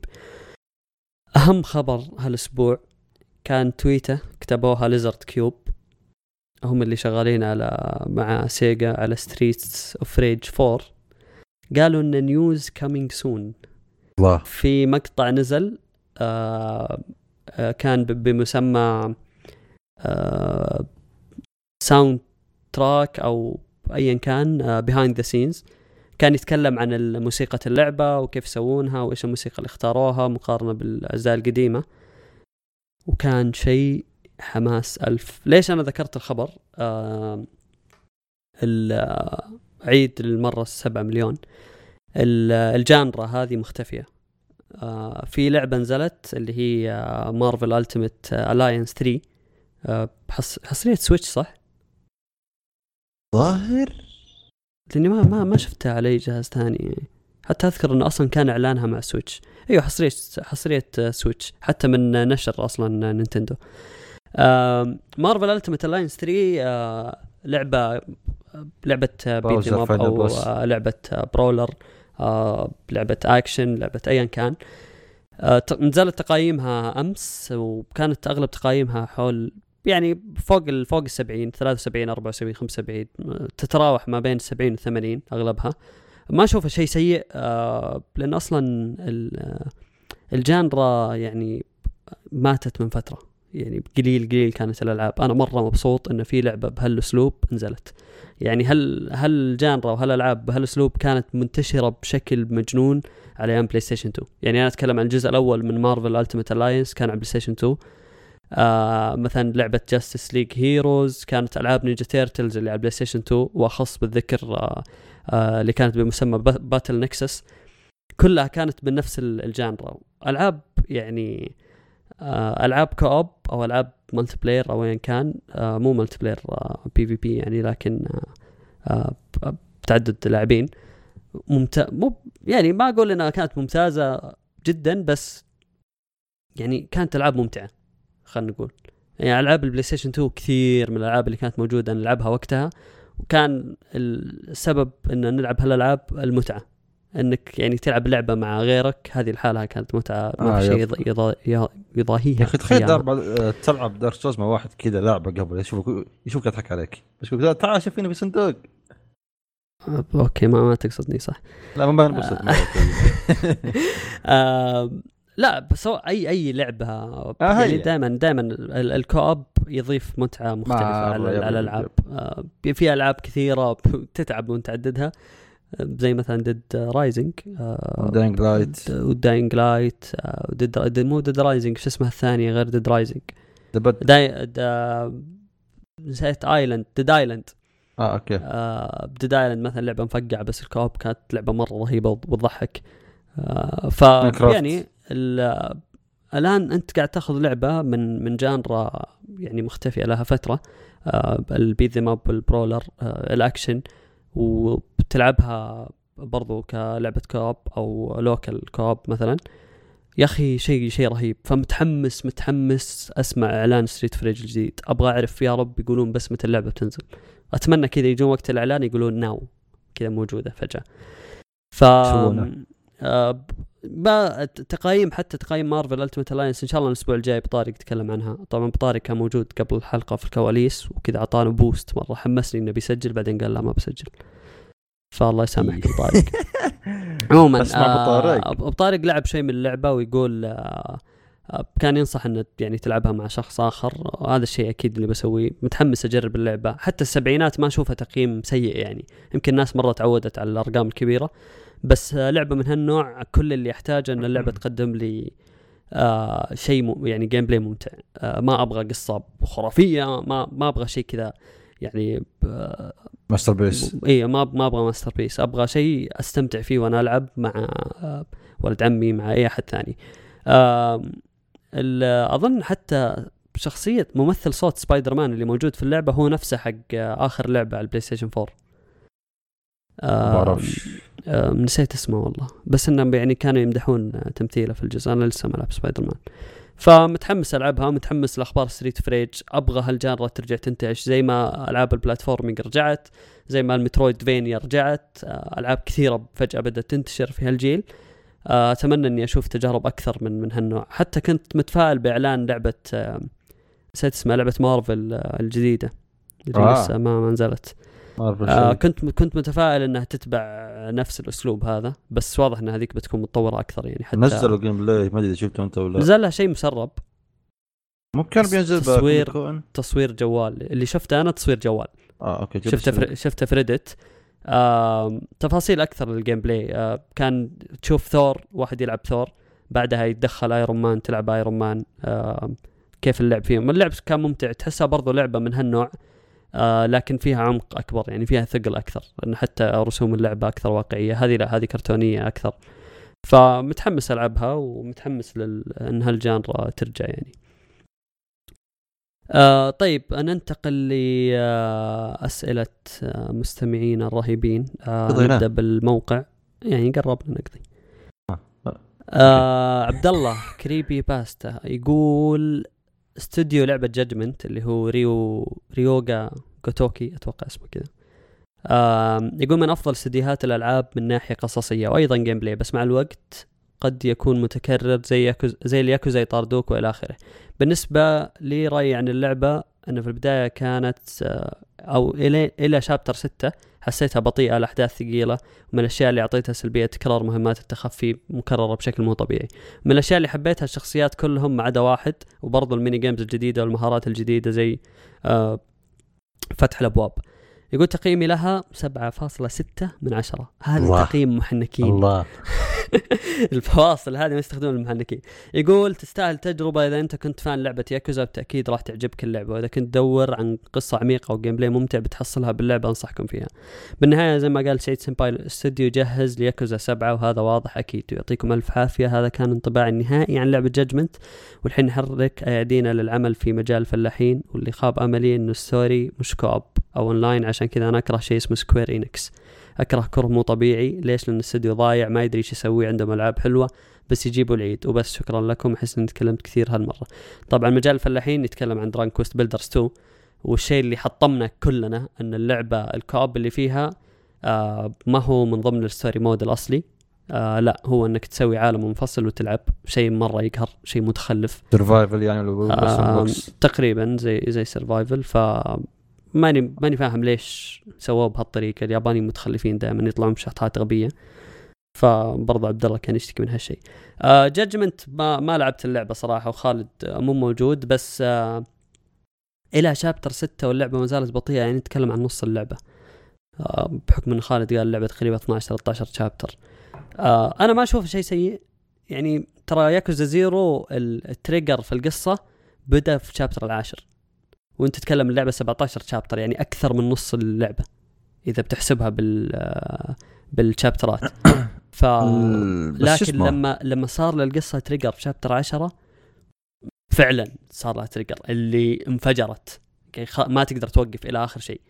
أهم خبر هالأسبوع كان تويتة كتبوها Lizardcube. هم اللي شغالين على مع Sega على Streets of Rage 4 قالوا إن news coming soon
الله.
في مقطع نزل آه آه كان بمسمى آه soundtrack أو ايا كان behind the scenes كان يتكلم عن موسيقى اللعبة وكيف يسوونها وإيش الموسيقى اللي اختاروها مقارنة بالأجزاء القديمة. وكان شيء حماس ألف. ليش أنا ذكرت الخبر؟ آه عيد المرة السبعة مليون. ال- ال genre هذه مختفية. آه في لعبة نزلت اللي هي Marvel Ultimate Alliance 3 آه حص- حصرية Switch صح؟
ظاهر؟
لأني ما ما ما شفتها على أي جهاز ثاني. حتى أذكر إنه أصلا كان إعلانها مع Switch. أيوه حصريه حصرية Switch. حتى من نشر أصلا Nintendo. Marvel Ultimate Alliance 3 آه، لعبة لعبة
brawler
beat up
Final أو.
آه، لعبة brawler لعبة اكشن لعبة ايا كان. آه، نزلت تقايمها أمس وكانت أغلب تقايمها حول يعني فوق فوق ال 70 73 74 75 آه، تتراوح ما بين 70 و 80 أغلبها. ما اشوفها شيء سيء آه، لأن أصلا آه، ال genre يعني ماتت من فترة. يعني قليل قليل كانت الألعاب. أنا مرة مبسوط انه في لعبة بهالأسلوب نزلت. يعني هل هال genre وهالالعاب بهالأسلوب كانت منتشرة بشكل مجنون على أيام PlayStation 2 يعني أنا أتكلم عن الجزء الأول من Marvel Ultimate Alliance كان على PlayStation 2 آه مثلا لعبة Justice League Heroes كانت ألعاب Ninja Turtles اللي على PlayStation 2 وأخص بالذكر آه آه اللي كانت بمسمى Battle Nexus كلها كانت من نفس ال- ال genre. ألعاب يعني آه ألعاب co-op أو ألعاب multiplayer أو ايا كان آه مو multiplayer آه PvP يعني لكن آه آه بتعدد لاعبين. ممتاز مو يعني ما أقول إنها كانت ممتازة جدا بس يعني كانت ألعاب ممتعة. خلينا نقول. يعني ألعاب ال PlayStation 2 كثير من الألعاب اللي كانت موجودة نلعبها وقتها وكان السبب إن نلعب هالألعاب المتعة. إنك يعني تلعب لعبة مع غيرك هذه الحالة كانت متعة ما
آه،
في شيء
يب.
يض- يضا- يضاهيها
يا أخي تخيل. دار بعد- تلعب دارك سوز مع واحد كذا لعبة قبل يشوفك يشوفك يضحك عليك. بس يقول تعال شوفيني في صندوق
آه، أوكي ما ما تقصدني صح.
لا ما بنبسط
آه لا بس أي أي لعبة
آه،
يعني. دائما دائما ال co-op يضيف متعة
مختلفة
على الألعاب. آه في ألعاب كثيرة تتعب وانت تعددها آه، زي مثلا Dead Rising
Dying Light
و Dying Light و Dead مو Dead Rising شو اسمها الثانية غير Dead Rising نسيت Island Dead Island
آه okay.
آه ب Dead Island مثلا لعبة مفقعة بس ال co-op كانت لعبة مرة رهيبة وتضحك. آه ف. يعني الآن أنت قاعد تأخذ لعبة من من genre يعني مختفيه لها فترة. ال beat them up ال brawler ال action وبتلعبها برضو كلعبة co-op أو local co-op مثلا. يا أخي شيء شيء رهيب. فمتحمس متحمس أسمع إعلان Streets of Rage الجديد. أبغى أعرف يا رب يقولون بس متى اللعبة بتنزل أتمنى كذا يجون وقت الإعلان يقولون now كذا موجودة فجأة. ف تقايم حتى تقايم مارفل ultimate alliance إن شاء الله الأسبوع الجاي بطارق يتكلم عنها. طبعا بطارق كان موجود قبل الحلقة في الكواليس وكذا أعطانا boost مرة. حمسني إنه بيسجل بعدين قال لا ما بسجل. فالله يسامحك ابو طارق عموما
اسمع أبو طارق.
آه، ابو طارق لعب شيء من اللعبة ويقول آه، آه، كان ينصح إنه يعني تلعبها مع شخص آخر. هذا الشيء أكيد اللي بسويه. متحمس أجرب اللعبة. حتى السبعينات ما أشوفها تقييم سيء يعني. يمكن الناس مرة تعودت على الأرقام الكبيرة. بس آه، لعبة من هالنوع كل اللي يحتاجه إن اللعبة تقدم لي آه شيء. يعني gameplay ممتع. آه ما أبغى قصة خرافية ما ما أبغى شيء كذا يعني آه
masterpiece
اي ما ما أبغى masterpiece أبغى شيء أستمتع فيه وأنا ألعب مع آه، ولد عمي مع أي أحد ثاني. ال- أظن حتى شخصية ممثل صوت سبايدر مان اللي موجود في اللعبة هو نفسه حق آه، آخر لعبة على البلاي ستيشن 4
ما
آم،
أعرفش.
آم، نسيت اسمه والله. بس إنهم يعني كانوا يمدحون آه، تمثيله في الجزء. أنا لسه ما العب سبايدر مان فمتحمس ألعبها متحمس لأخبار ستريت of rage. أبغى هال genre ترجع تنتعش. زي ما ألعاب ال platforming رجعت زي ما ال metroidvania رجعت آه، ألعاب كثيرة فجأة بدأت تنتشر في هالجيل. آه، أتمنى إني أشوف تجارب أكثر من من هالنوع. حتى كنت متفائل بإعلان لعبة آه، نسيت اسمها لعبة مارفل آه، الجديدة. اللي
آه.
لسه ما نزلت. آه كنت كنت متفائل إنها تتبع نفس الأسلوب هذا بس واضح ان هذيك بتكون متطورة أكثر يعني حتى
نزلوا gameplay ما أدري إذا شفته أنت ولا
نزل لها شيء مسرب.
مو كان بينزل
تصوير. تصوير جوال. اللي شفته أنا تصوير جوال.
آه أوكي
شفته. في شفته في Reddit آه تفاصيل أكثر لل gameplay آه كان تشوف ثور واحد يلعب ثور بعدها يتدخل ايرون مان تلعب ايرون مان آه كيف اللعب فيهم. اللعب كان ممتع تحسها برضو لعبة من هالنوع. آه لكن فيها عمق أكبر يعني فيها ثقل أكثر لأن حتى رسوم اللعبة أكثر واقعية. هذه لا هذه كرتونية أكثر. فمتحمس ألعبها ومتحمس لل... إن هالجانرا ترجع يعني. آه طيب ننتقل لأسئلة آه مستمعينا الرهيبين. آه. نبدأ بالموقع. يعني قربنا نقضي.
آه.
آه عبد الله كريبي باستا يقول استوديو لعبة جادجمنت اللي هو ريو ريو ga gotoku أتوقع اسمه كذا. يقول من أفضل استديوهات الألعاب من ناحية قصصية وأيضا gameplay بس مع الوقت قد يكون متكرر زي ياكوز- زي الياكوزا يطاردوك وإلى آخره. بالنسبة لي رأيي عن اللعبة أنه في البداية كانت آه، أو إلى إلى chapter ستة حسيتها بطيئة الأحداث ثقيلة ومن الأشياء اللي أعطيتها سلبية تكرار مهمات التخفي مكررة بشكل مو طبيعي. من الأشياء اللي حبيتها الشخصيات كلهم ما عدا واحد وبرضه ال mini games الجديدة والمهارات الجديدة زي آه، فتح الأبواب. يقول تقييمي لها 7.6 من عشرة. هذا
الله.
تقييم محنكين.
الله.
الفواصل هذه ما يستخدمون المحنكين. يقول تستاهل تجربة إذا أنت كنت fan لعبة ياكوزا بالتأكيد راح تعجبك اللعبة. وإذا كنت تدور عن قصة عميقة و gameplay ممتع بتحصلها باللعبة أنصحكم فيها. بالنهاية زي ما قال سعيد سمباي الاستوديو جهز لياكوزا سبعة وهذا واضح أكيد. ويعطيكم ألف عافية. هذا كان انطباعي النهائي عن لعبة جادجمنت والحين نحرك أيدينا للعمل في مجال الفلاحين واللي خاب أملي إنه story مش co-op أو أونلاين عشان كذا أنا أكره شيء اسمه سكوير إنكس أكره كره مو طبيعي. ليش؟ لأن الاستوديو ضايع ما يدري إيش يسوي عندهم ألعاب حلوة بس يجيبوا العيد. وبس شكرا لكم. أحس إني تكلمت كثير هالمرة. طبعا مجال الفلاحين يتكلم عن دراغون كويست بيلدرز 2 والشيء اللي حطمنا كلنا إن اللعبة ال co-op اللي فيها آه ما هو من ضمن ال story mode الأصلي. آه لا هو إنك تسوي عالم منفصل وتلعب. شيء مرة يقهر شيء متخلف.
survival يعني box
تقريبا زي زي survival ف ماني ماني فاهم ليش سووه بهالطريقة. اليابانيين متخلفين دائما يطلعون بشطحات غبية. فبرضه عبد الله كان يشتكي من هالشيء. آه جادجمنت ما ما لعبت اللعبة صراحة وخالد مو موجود بس آه إلى chapter ستة واللعبة ما زالت بطيئة يعني نتكلم عن نص اللعبة. آه بحكم إن خالد قال اللعبه تقريبا 12 13 chapter آه أنا ما أشوف شيء سيء. يعني ترى ياكوزا زيرو ال- ال trigger في القصة بدأ في chapter العاشر. وانت تتكلم اللعبة 17 chapter يعني أكثر من نص اللعبة إذا بتحسبها بال آه، بالشابترات ف لكن؟ لما لما صار للقصه trigger في chapter 10 فعلا صار لها trigger اللي انفجرت ما تقدر توقف إلى آخر شيء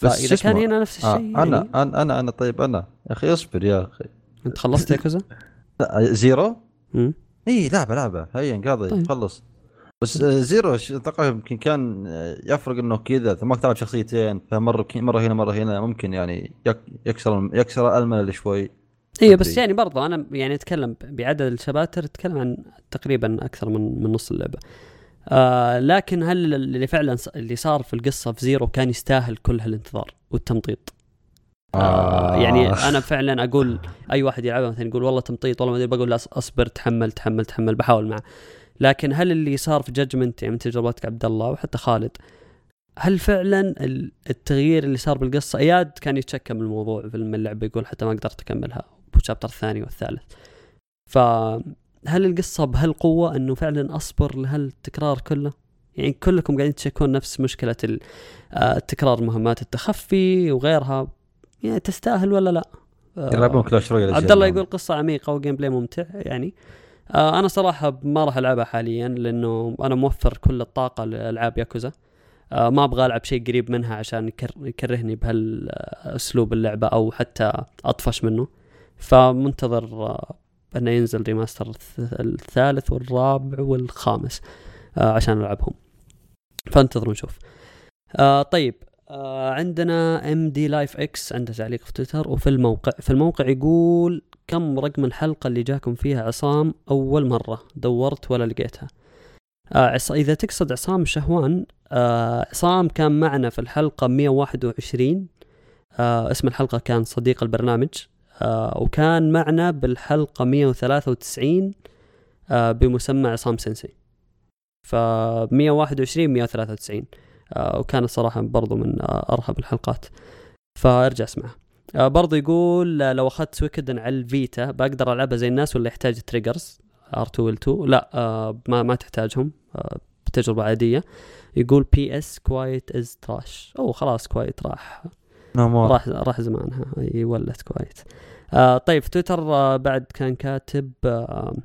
فإذا
كان؟ هنا نفس
آه
الشيء
أنا
يعني
أنا أنا أنا طيب أنا يا أخي اصبر يا أخي
أنت خلصت ياكوزا؟
لا، زيرو. اي لعبة لعبة هيا قاضي
طيب.
خلص بس آه، زيرو أتوقع يمكن كان آه، يفرق إنه كذا ما تلعب شخصيتين فمرة مرة هنا مرة هنا ممكن يعني يك- يكسر يكسر الملل شوي
أيوه بس. يعني برضه أنا يعني أتكلم بعدد الشباتر أتكلم عن تقريبا أكثر من من نص اللعبة. آه لكن هل اللي فعلا اللي صار في القصة في زيرو كان يستاهل كل هالانتظار والتمطيط؟ آه يعني أنا فعلا أقول أي واحد يلعبها مثلا يقول والله تمطيط والله ما أدري بقول لا أصبر تحمل تحمل تحمل بحاول معه. لكن هل اللي صار في جادجمنت يعني من تجربتك عبد الله وحتى خالد؟ هل فعلا ال- التغيير اللي صار بالقصة؟ إياد كان يتشكى من الموضوع في اللعبه يقول حتى ما قدرت أكملها بال chapter الثاني والثالث. فهل القصة بهالقوة إنه فعلا أصبر لهالتكرار كله؟ يعني كلكم قاعدين تشكون نفس مشكلة ال- آه، مهمات التخفي وغيرها. يعني تستاهل ولا لا؟ آه،
يلعبون كلاش رويال
عبد الله يقول قصة عميقة و gameplay ممتع يعني آه أنا صراحة ما راح ألعبها حاليا لأنه أنا موفر كل الطاقة لألعاب ياكوزا. آه ما أبغى ألعب شيء قريب منها عشان يكر يكرهني بهالأسلوب اللعبة أو حتى أطفش منه. فمنتظر آه إنه ينزل remaster الث- الثالث والرابع والخامس آه عشان ألعبهم. فانتظروا نشوف آه طيب آه عندنا MD Life X عنده تعليق في تويتر وفي الموقع في الموقع يقول كم رقم الحلقة اللي جاكم فيها عصام أول مرة دورت ولا لقيتها؟ آه. إذا تقصد عصام شهوان آه عصام كان معنا في الحلقة 121 آه اسم الحلقة كان صديق البرنامج وكان معنا بالحلقة 193 آه بمسمى عصام سنسي. ف 121 193 آه وكانت صراحة برضو من أرهب الحلقات. فارجع اسمعها. آه برضو يقول آه، لو أخذت سويكودن على الفيتا بقدر ألعبها زي الناس ولا يحتاج triggers R2 L2 لا آه ما ما تحتاجهم بتجربة عادية. يقول PS Quiet is trash أو خلاص كوايت راح. راح راح زمانها. أي ولت كوايت آه طيب في تويتر آه بعد كان كاتب آه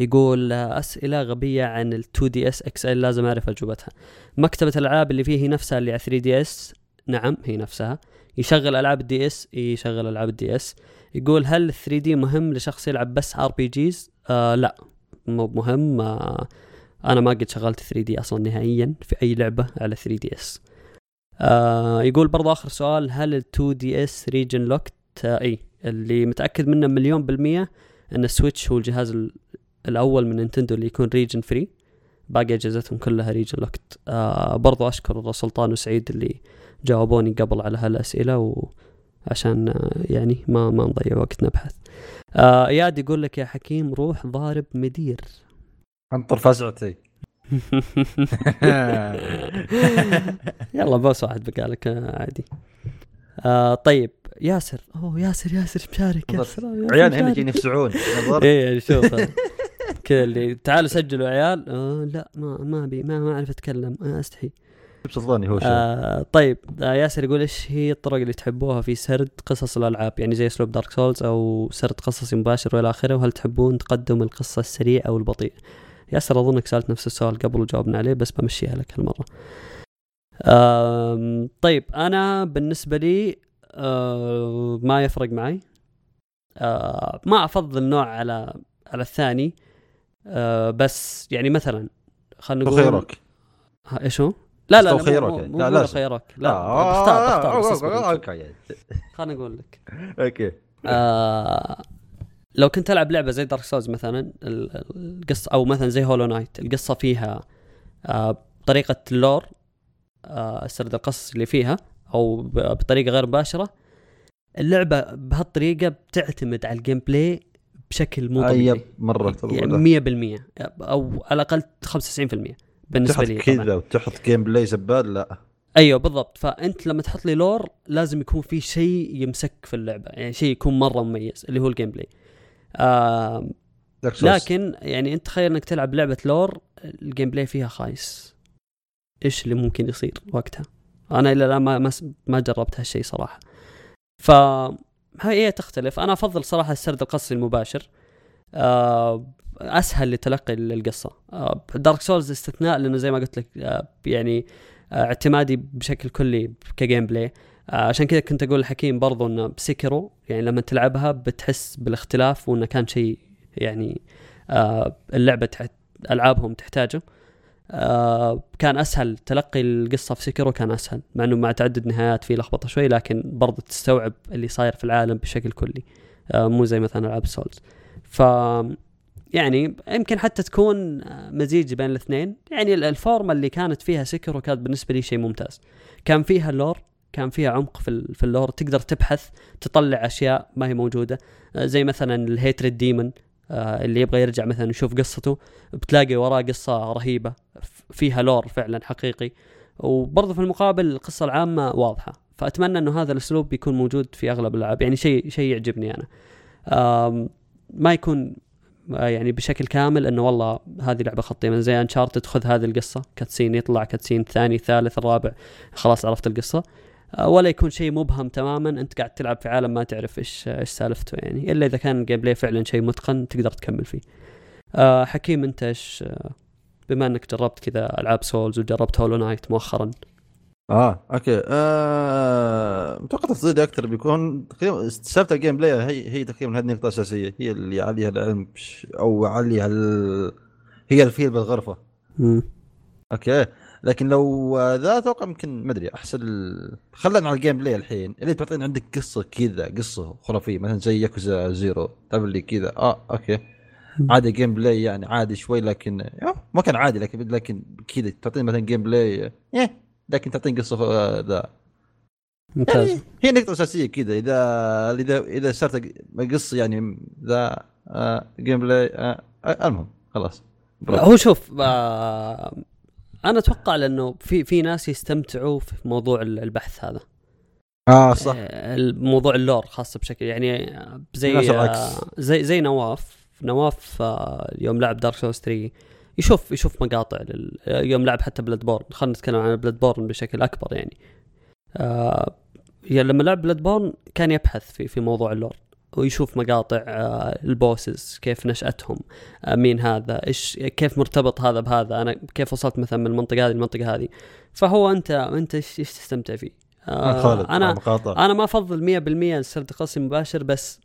يقول أسئلة غبية عن ال 2DS XL لازم أعرف أجوبتها. مكتبة الألعاب اللي فيه هي نفسها اللي على 3DS نعم هي نفسها. يشغل ألعاب ال DS يشغل ألعاب ال DS يقول هل ال 3D مهم لشخص يلعب بس RPGs لا مو مهم. آه أنا ما قد شغلت 3D أصلا نهائيا في أي لعبة على 3DS يقول برضو آخر سؤال هل ال 2DS region locked؟ إي. اللي متأكد منه مليون بالمية إن السويتش هو الجهاز ال- الأول من نينتندو اللي يكون region free باقي أجهزتهم كلها region locked آه برضو أشكر سلطان وسعيد اللي جاوبوني قبل على هالأسئلة وعشان آه يعني ما ما نضيع وقت نبحث. آه إياد يقول لك يا حكيم روح ضارب مدير.
انطر فزعتي.
يلا بوس واحد بقى لك آه، عادي. آه طيب ياسر. أوه ياسر ياسر مشارك ياسر
عيال هنا. يجين يفزعون.
إيه يعني شوف آه، كذا اللي تعالوا سجلوا عيال. آه لا ما ما أبي ما ما أعرف أتكلم. آه أستحي.
صدقني هو
آه طيب آه ياسر يقول إيش هي الطرق اللي تحبوها في سرد قصص الألعاب؟ يعني زي اسلوب دارك سولز أو سرد قصصي مباشر وإلى آخره. وهل تحبون تقدم القصة السريع أو البطيء؟ ياسر أظنك سألت نفس السؤال قبل وجاوبنا عليه بس بمشيها لك هالمرة. آم طيب أنا بالنسبة لي آه ما يفرق معي. آه ما أفضل نوع على على الثاني. آه بس يعني مثلا خلينا نقول
خيرك
ها، إيش هو؟ لا لا لا
استوى
مو-
يعني.
مو
لا،
لا
لازم.
خيرك لا
آه،
بختار بس
آه،
اصبر
آه،. أوكي
خليني أقول لك.
أوكي.
آه لو كنت ألعب لعبة زي دارك سولز مثلا ال- القصة أو مثلا زي هولو نايت القصة فيها آه طريقه ال lore آه سرد القصص اللي فيها أو بطريقة غير مباشرة اللعبة بهالطريقة بتعتمد على ال gameplay بشكل مو طبيعي.
مرة
يعني 100% أو على الأقل 95%
بالنسبة
لي.
كذا وتحط gameplay زبال لا.
أيوه بالضبط. فأنت لما تحط لي lore لازم يكون في شيء يمسك في اللعبة يعني شيء يكون مرة مميز اللي هو ال gameplay آه. لكن يعني أنت تخيل إنك تلعب لعبة lore ال gameplay فيها خايس. إيش اللي ممكن يصير وقتها؟ أنا إلى الآن ما ما, جربت هالشيء صراحة. ف هي تختلف. أنا أفضل صراحة السرد القصصي المباشر. آه أسهل لتلقي القصة. آه دارك سولز استثناء لأنه زي ما قلت لك آه يعني آه اعتمادي بشكل كلي ك gameplay آه عشان كذا كنت أقول لحكيم برضو إنه بسيكيرو يعني لما تلعبها بتحس بالاختلاف وإنه كان شيء يعني آه اللعبة تحت ألعابهم تحتاجه. آه كان أسهل تلقي القصة في سيكيرو كان أسهل مع إنه مع تعدد نهايات في لخبطة شوي لكن برضو تستوعب اللي صاير في العالم بشكل كلي. آه مو زي مثلا ألعاب سولز ف يعني يمكن حتى تكون مزيج بين الاثنين. يعني ال- الفورمة اللي كانت فيها سيكيرو كانت بالنسبة لي شيء ممتاز. كان فيها ال lore كان فيها عمق في في ال lore تقدر تبحث تطلع أشياء ما هي موجودة. آه، زي مثلا ال Hatred Demon اللي يبغى يرجع مثلا يشوف قصته بتلاقي وراه قصة رهيبة فيها lore فعلا حقيقي. وبرضه في المقابل القصة العامة واضحة. فأتمنى إنه هذا الأسلوب بيكون موجود في أغلب الألعاب. يعني شيء شيء يعجبني أنا. ما يكون آه، يعني بشكل كامل إنه والله هذه لعبة خطيه من زي انشارتد خذ هذه القصة. cutscene يطلع cutscene ثاني ثالث الرابع. خلاص عرفت القصة. آه، ولا يكون شيء مبهم تماما. أنت قاعد تلعب في عالم ما تعرف إيش إيش سالفته يعني. إلا إذا كان ال gameplay فعلا شيء متقن تقدر تكمل فيه. آه حكيم أنت إيش آه، بما إنك جربت كذا ألعاب سولز وجربت هولو نايت مؤخرا
آه. أوكي. آه... متوقع تفضيلي أكثر بيكون تقريبا سالفه ال gameplay هي هي تقريبا هذه النقطة الأساسية. هي اللي عليها العلم بش- أو عليها ال... هي الفيل بالغرفة.
مم.
أوكي. لكن لو آه، ذا أتوقع يمكن ما أدري أحسن ال... خلينا على ال gameplay الحين. اللي تعطيني عندك قصة كذا قصة خرافية مثلا زي ياكوزا زيرو تعرف اللي كذا. آه أوكي. عادي gameplay يعني عادي شوي لكن يا، ما كان عادي لكن لكن كذا تعطيني مثلا gameplay إيه. لكن تعطيني قصة آه، ذا.
ممتاز.
يعني هي نقطة أساسية كذا. اذا اذا إذا صارت قصه يعني ذا آه، gameplay آه، آه، المهم خلاص.
هو شوف آه أنا أتوقع لأنه في في ناس يستمتعوا في موضوع البحث هذا.
آه صح.
آه، الموضوع ال lore خاصة بشكل يعني زي آه. زي زي نواف. نواف آه يوم لعب دارك سولز 3 يشوف يشوف مقاطع لل... يوم لعب حتى بلودبورن خلينا نتكلم عن بلودبورن بشكل أكبر يعني. آه يعني لما لعب Bloodborne كان يبحث في في موضوع ال lore ويشوف مقاطع آه ال bosses كيف نشأتهم آه مين هذا إيش كيف مرتبط هذا بهذا أنا كيف وصلت مثلا من المنطقة هذه للمنطقة هذه. فهو أنت أنت إيش إيش تستمتع فيه؟
آه
أنا
مقاطع.
أنا ما أفضل 100% السرد قصي مباشر بس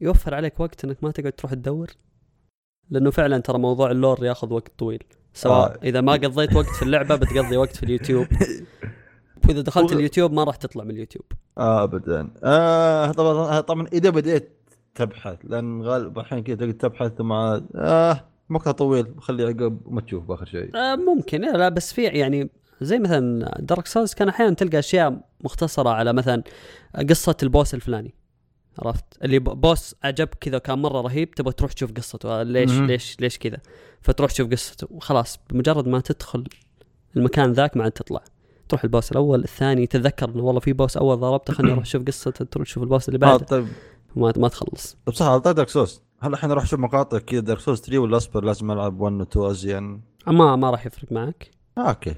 يوفر عليك وقت إنك ما تقعد تروح تدور. لأنه فعلا ترى موضوع ال lore ياخذ وقت طويل. سواء
آه.
آه. إذا ما قضيت وقت في اللعبة بتقضي وقت في اليوتيوب. وإذا دخلت اليوتيوب ما راح تطلع من اليوتيوب.
آه ابدا. آه طبعا طبعا إذا بديت تبحث لأن غالبا الحين كذا تقعد تبحث عاد آه مقطع طويل. خلي عقب وما تشوف بآخر شيء.
آه ممكن. لا, لا بس في يعني زي مثلا Dark Souls كان أحيانا تلقى أشياء مختصرة على مثلا قصة ال boss الفلاني. عرفت؟ اللي boss عجبك كذا كان مرة رهيب تبغى تروح تشوف قصته. آه، ليش. ليش ليش كذا؟ فتروح تشوف قصته. وخلاص بمجرد ما تدخل المكان ذاك ما عاد تطلع. تروح ال boss الأول الثاني تتذكر إنه والله في boss أول ضربته خليني أروح أشوف قصته تروح تشوف ال boss اللي
آه
بعده.
طيب.
ما ما تخلص.
طيب صح على Dark Souls هل الحين أروح أشوف مقاطع كذا؟ Dark Souls 3 ولا اصبر لازم ألعب 1 و 2 أزين.
ما ما راح يفرق معك.
آه أوكي.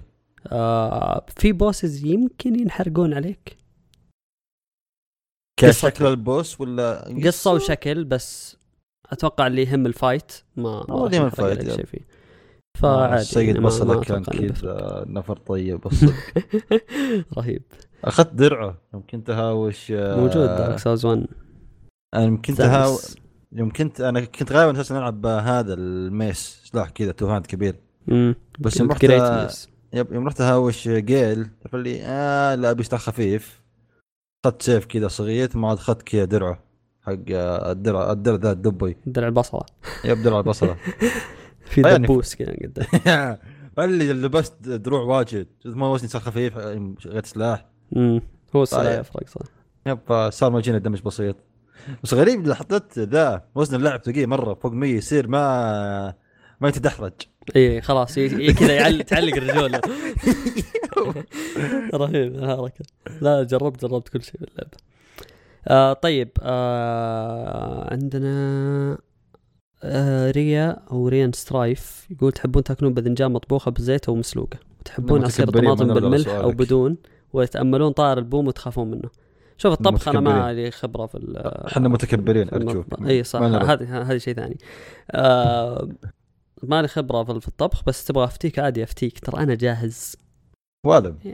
آه في bosses يمكن ينحرقون عليك.
كشكل ال boss ولا
قصة وشكل بس أتوقع اللي يهم الفايت ما ما
والله
راح
يهم الفايت،.
شيء فيه. فعادي
السيد
يعني
بصله كان. كذا نفر طيب
رهيب.
أخذت درعة يوم كنت هاوش آه،
موجود دارك سولز 1
أنا يوم كنت. يوم كنت أنا كنت غالبا أساسا ألعب هذا الميس سلاح كذا تو هاند كبير.
مم.
بس يوم رحت يوم رحت هاوش جيل قال لي آه لا سلاح خفيف. اخذت سيف كذا صغير ما عاد اخذت كذا درعه حق آه، الدرع الدرع ذا الدبي.
درع البصلة.
yep درع البصلة.
في
يعني-
دبوس كذا قدام.
قال لي لبست دروع واجد. ما وزني صار خفيف غير سلاح.
مم. هو السلاح
طيب.
يفرق صح.
yep صار ما يجينا damage بسيط. بس غريب اللي حطيت ذا وزن اللاعب ثقيل مرة فوق 100 يصير ما ما يتدحرج.
اي خلاص ي- ي- كذا يعلق تعلق الرجول رهيب الحركه لا جربت جربت كل شيء باللعبه آه طيب آه عندنا آه ريا أو ريان Strife يقول تحبون تاكلون باذنجان مطبوخة بزيت أو مسلوقة؟ وتحبون عصير
متكبرين
طماطم بالملح
أو.
بدون ويتأملون طائر البوم وتخافون منه. شوف الطبخ أنا ما. لي خبرة في ال-
إحنا متكبرين
أرجوك. اي صح. هذه هذه شيء ثاني. آه ما لي خبرة في الطبخ بس تبغى أفتيك عادي أفتيك ترى أنا جاهز.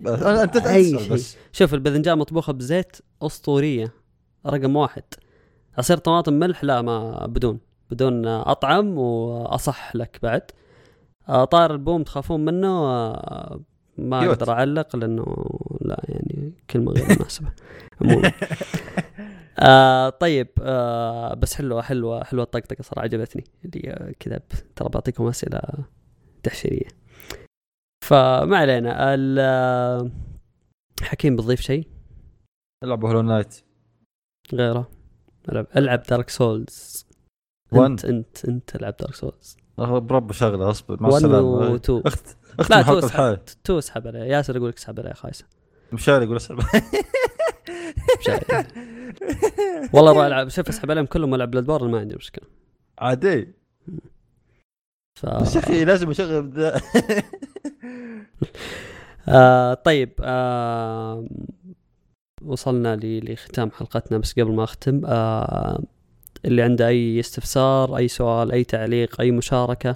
بس أنا- أنت
شيء.
بس.
شوف الباذنجان مطبوخة بزيت أسطورية رقم واحد. عصير طماطم ملح؟ لا ما بدون. بدون أطعم وأصح لك بعد. آه، طائر البوم تخافون منه؟ آه، ما. أقدر أعلق لأنه لا يعني كلمة غير مناسبة. عموما آه طيب آه بس حلوة حلوة حلوة الطقطقة صراحة عجبتني. اللي كذا ترى بعطيكم أسئلة تحشيريه فما علينا آه، حكيم بتضيف شيء؟
ألعب هولو نايت.
غيره. ألعب ألعب دارك سولز. أنت أنت أنت ألعب دارك سولز
برب شغلة أصبر مع
1
السلامة.
و 2
أخت
لا 2
حلقه الحالة
اسحب 2 اسحب عليه ياسر يقول لك اسحب عليه خايسة.
مشاري يقول اسحب.
مشاري. والله روح ألعب. شوف أسحب عليهم كلهم وألعب بلاد بورن ما عندي مشكلة.
عادي.
ف...
بس يا أخي لازم أشغل
آه طيب آه وصلنا لختام حلقتنا بس قبل ما أختم آه اللي عنده أي استفسار أي سؤال أي تعليق أي مشاركة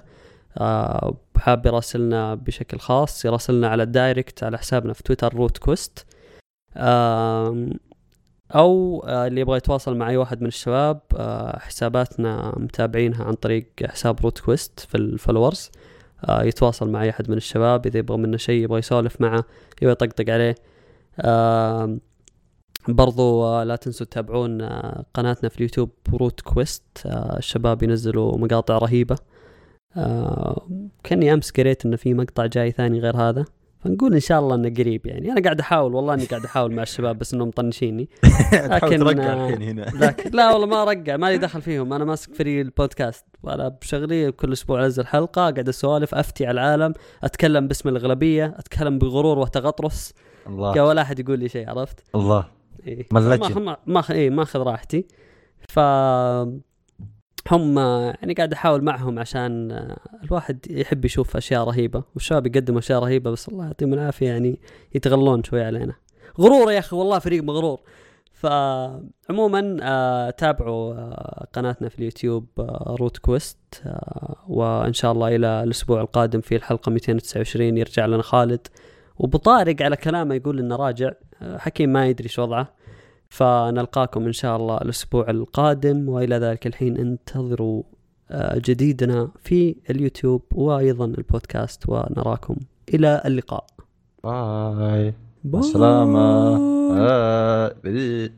آه حاب يراسلنا بشكل خاص يراسلنا على ال direct على حسابنا في تويتر Root Quest. آه أو آه اللي يبغى يتواصل مع أي واحد من الشباب آه حساباتنا متابعينها عن طريق حساب Root Quest في ال followers. آه يتواصل مع أي أحد من الشباب. إذا يبغى منه شيء يبغى يسولف معه يبغى يطقطق عليه. برضو لا تنسوا تتابعون قناتنا في اليوتيوب Root Quest. الشباب ينزلوا مقاطع رهيبة. آه، كأني أمس قريت انه في مقطع جاي ثاني غير هذا. فنقول إن شاء الله إنه قريب يعني. أنا قاعد أحاول والله إني قاعد أحاول مع الشباب بس إنهم مطنشيني. لكن،
ترقع الحين هنا.
لكن لا والله ما ارقع مالي دخل فيهم. أنا ماسك في البودكاست وأنا بشغلي كل أسبوع أنزل حلقة قاعد أسولف أفتي على العالم أتكلم باسم الأغلبية أتكلم بغرور وتغطرس.
الله.
ولا أحد يقول لي شيء عرفت؟
الله.
إيه.
ملجن.
ما ما ما إيه ماخذ راحتي. ف هم يعني قاعد أحاول معهم عشان آه، الواحد يحب يشوف أشياء رهيبة والشباب يقدموا أشياء رهيبة بس الله يعطيهم العافية يعني يتغلون شوي علينا. غرور يا أخي والله فريق مغرور. فعموما آه تابعوا آه قناتنا في اليوتيوب آه روت كويست آه وإن شاء الله إلى الأسبوع القادم في الحلقة 229 يرجع لنا خالد. وأبو طارق على كلامه يقول إنه راجع. آه حكيم ما يدري شو وضعه. فنلقاكم إن شاء الله الأسبوع القادم وإلى ذلك الحين انتظروا آه، جديدنا في اليوتيوب وأيضا البودكاست ونراكم إلى اللقاء
bye
bye.
السلامة. bye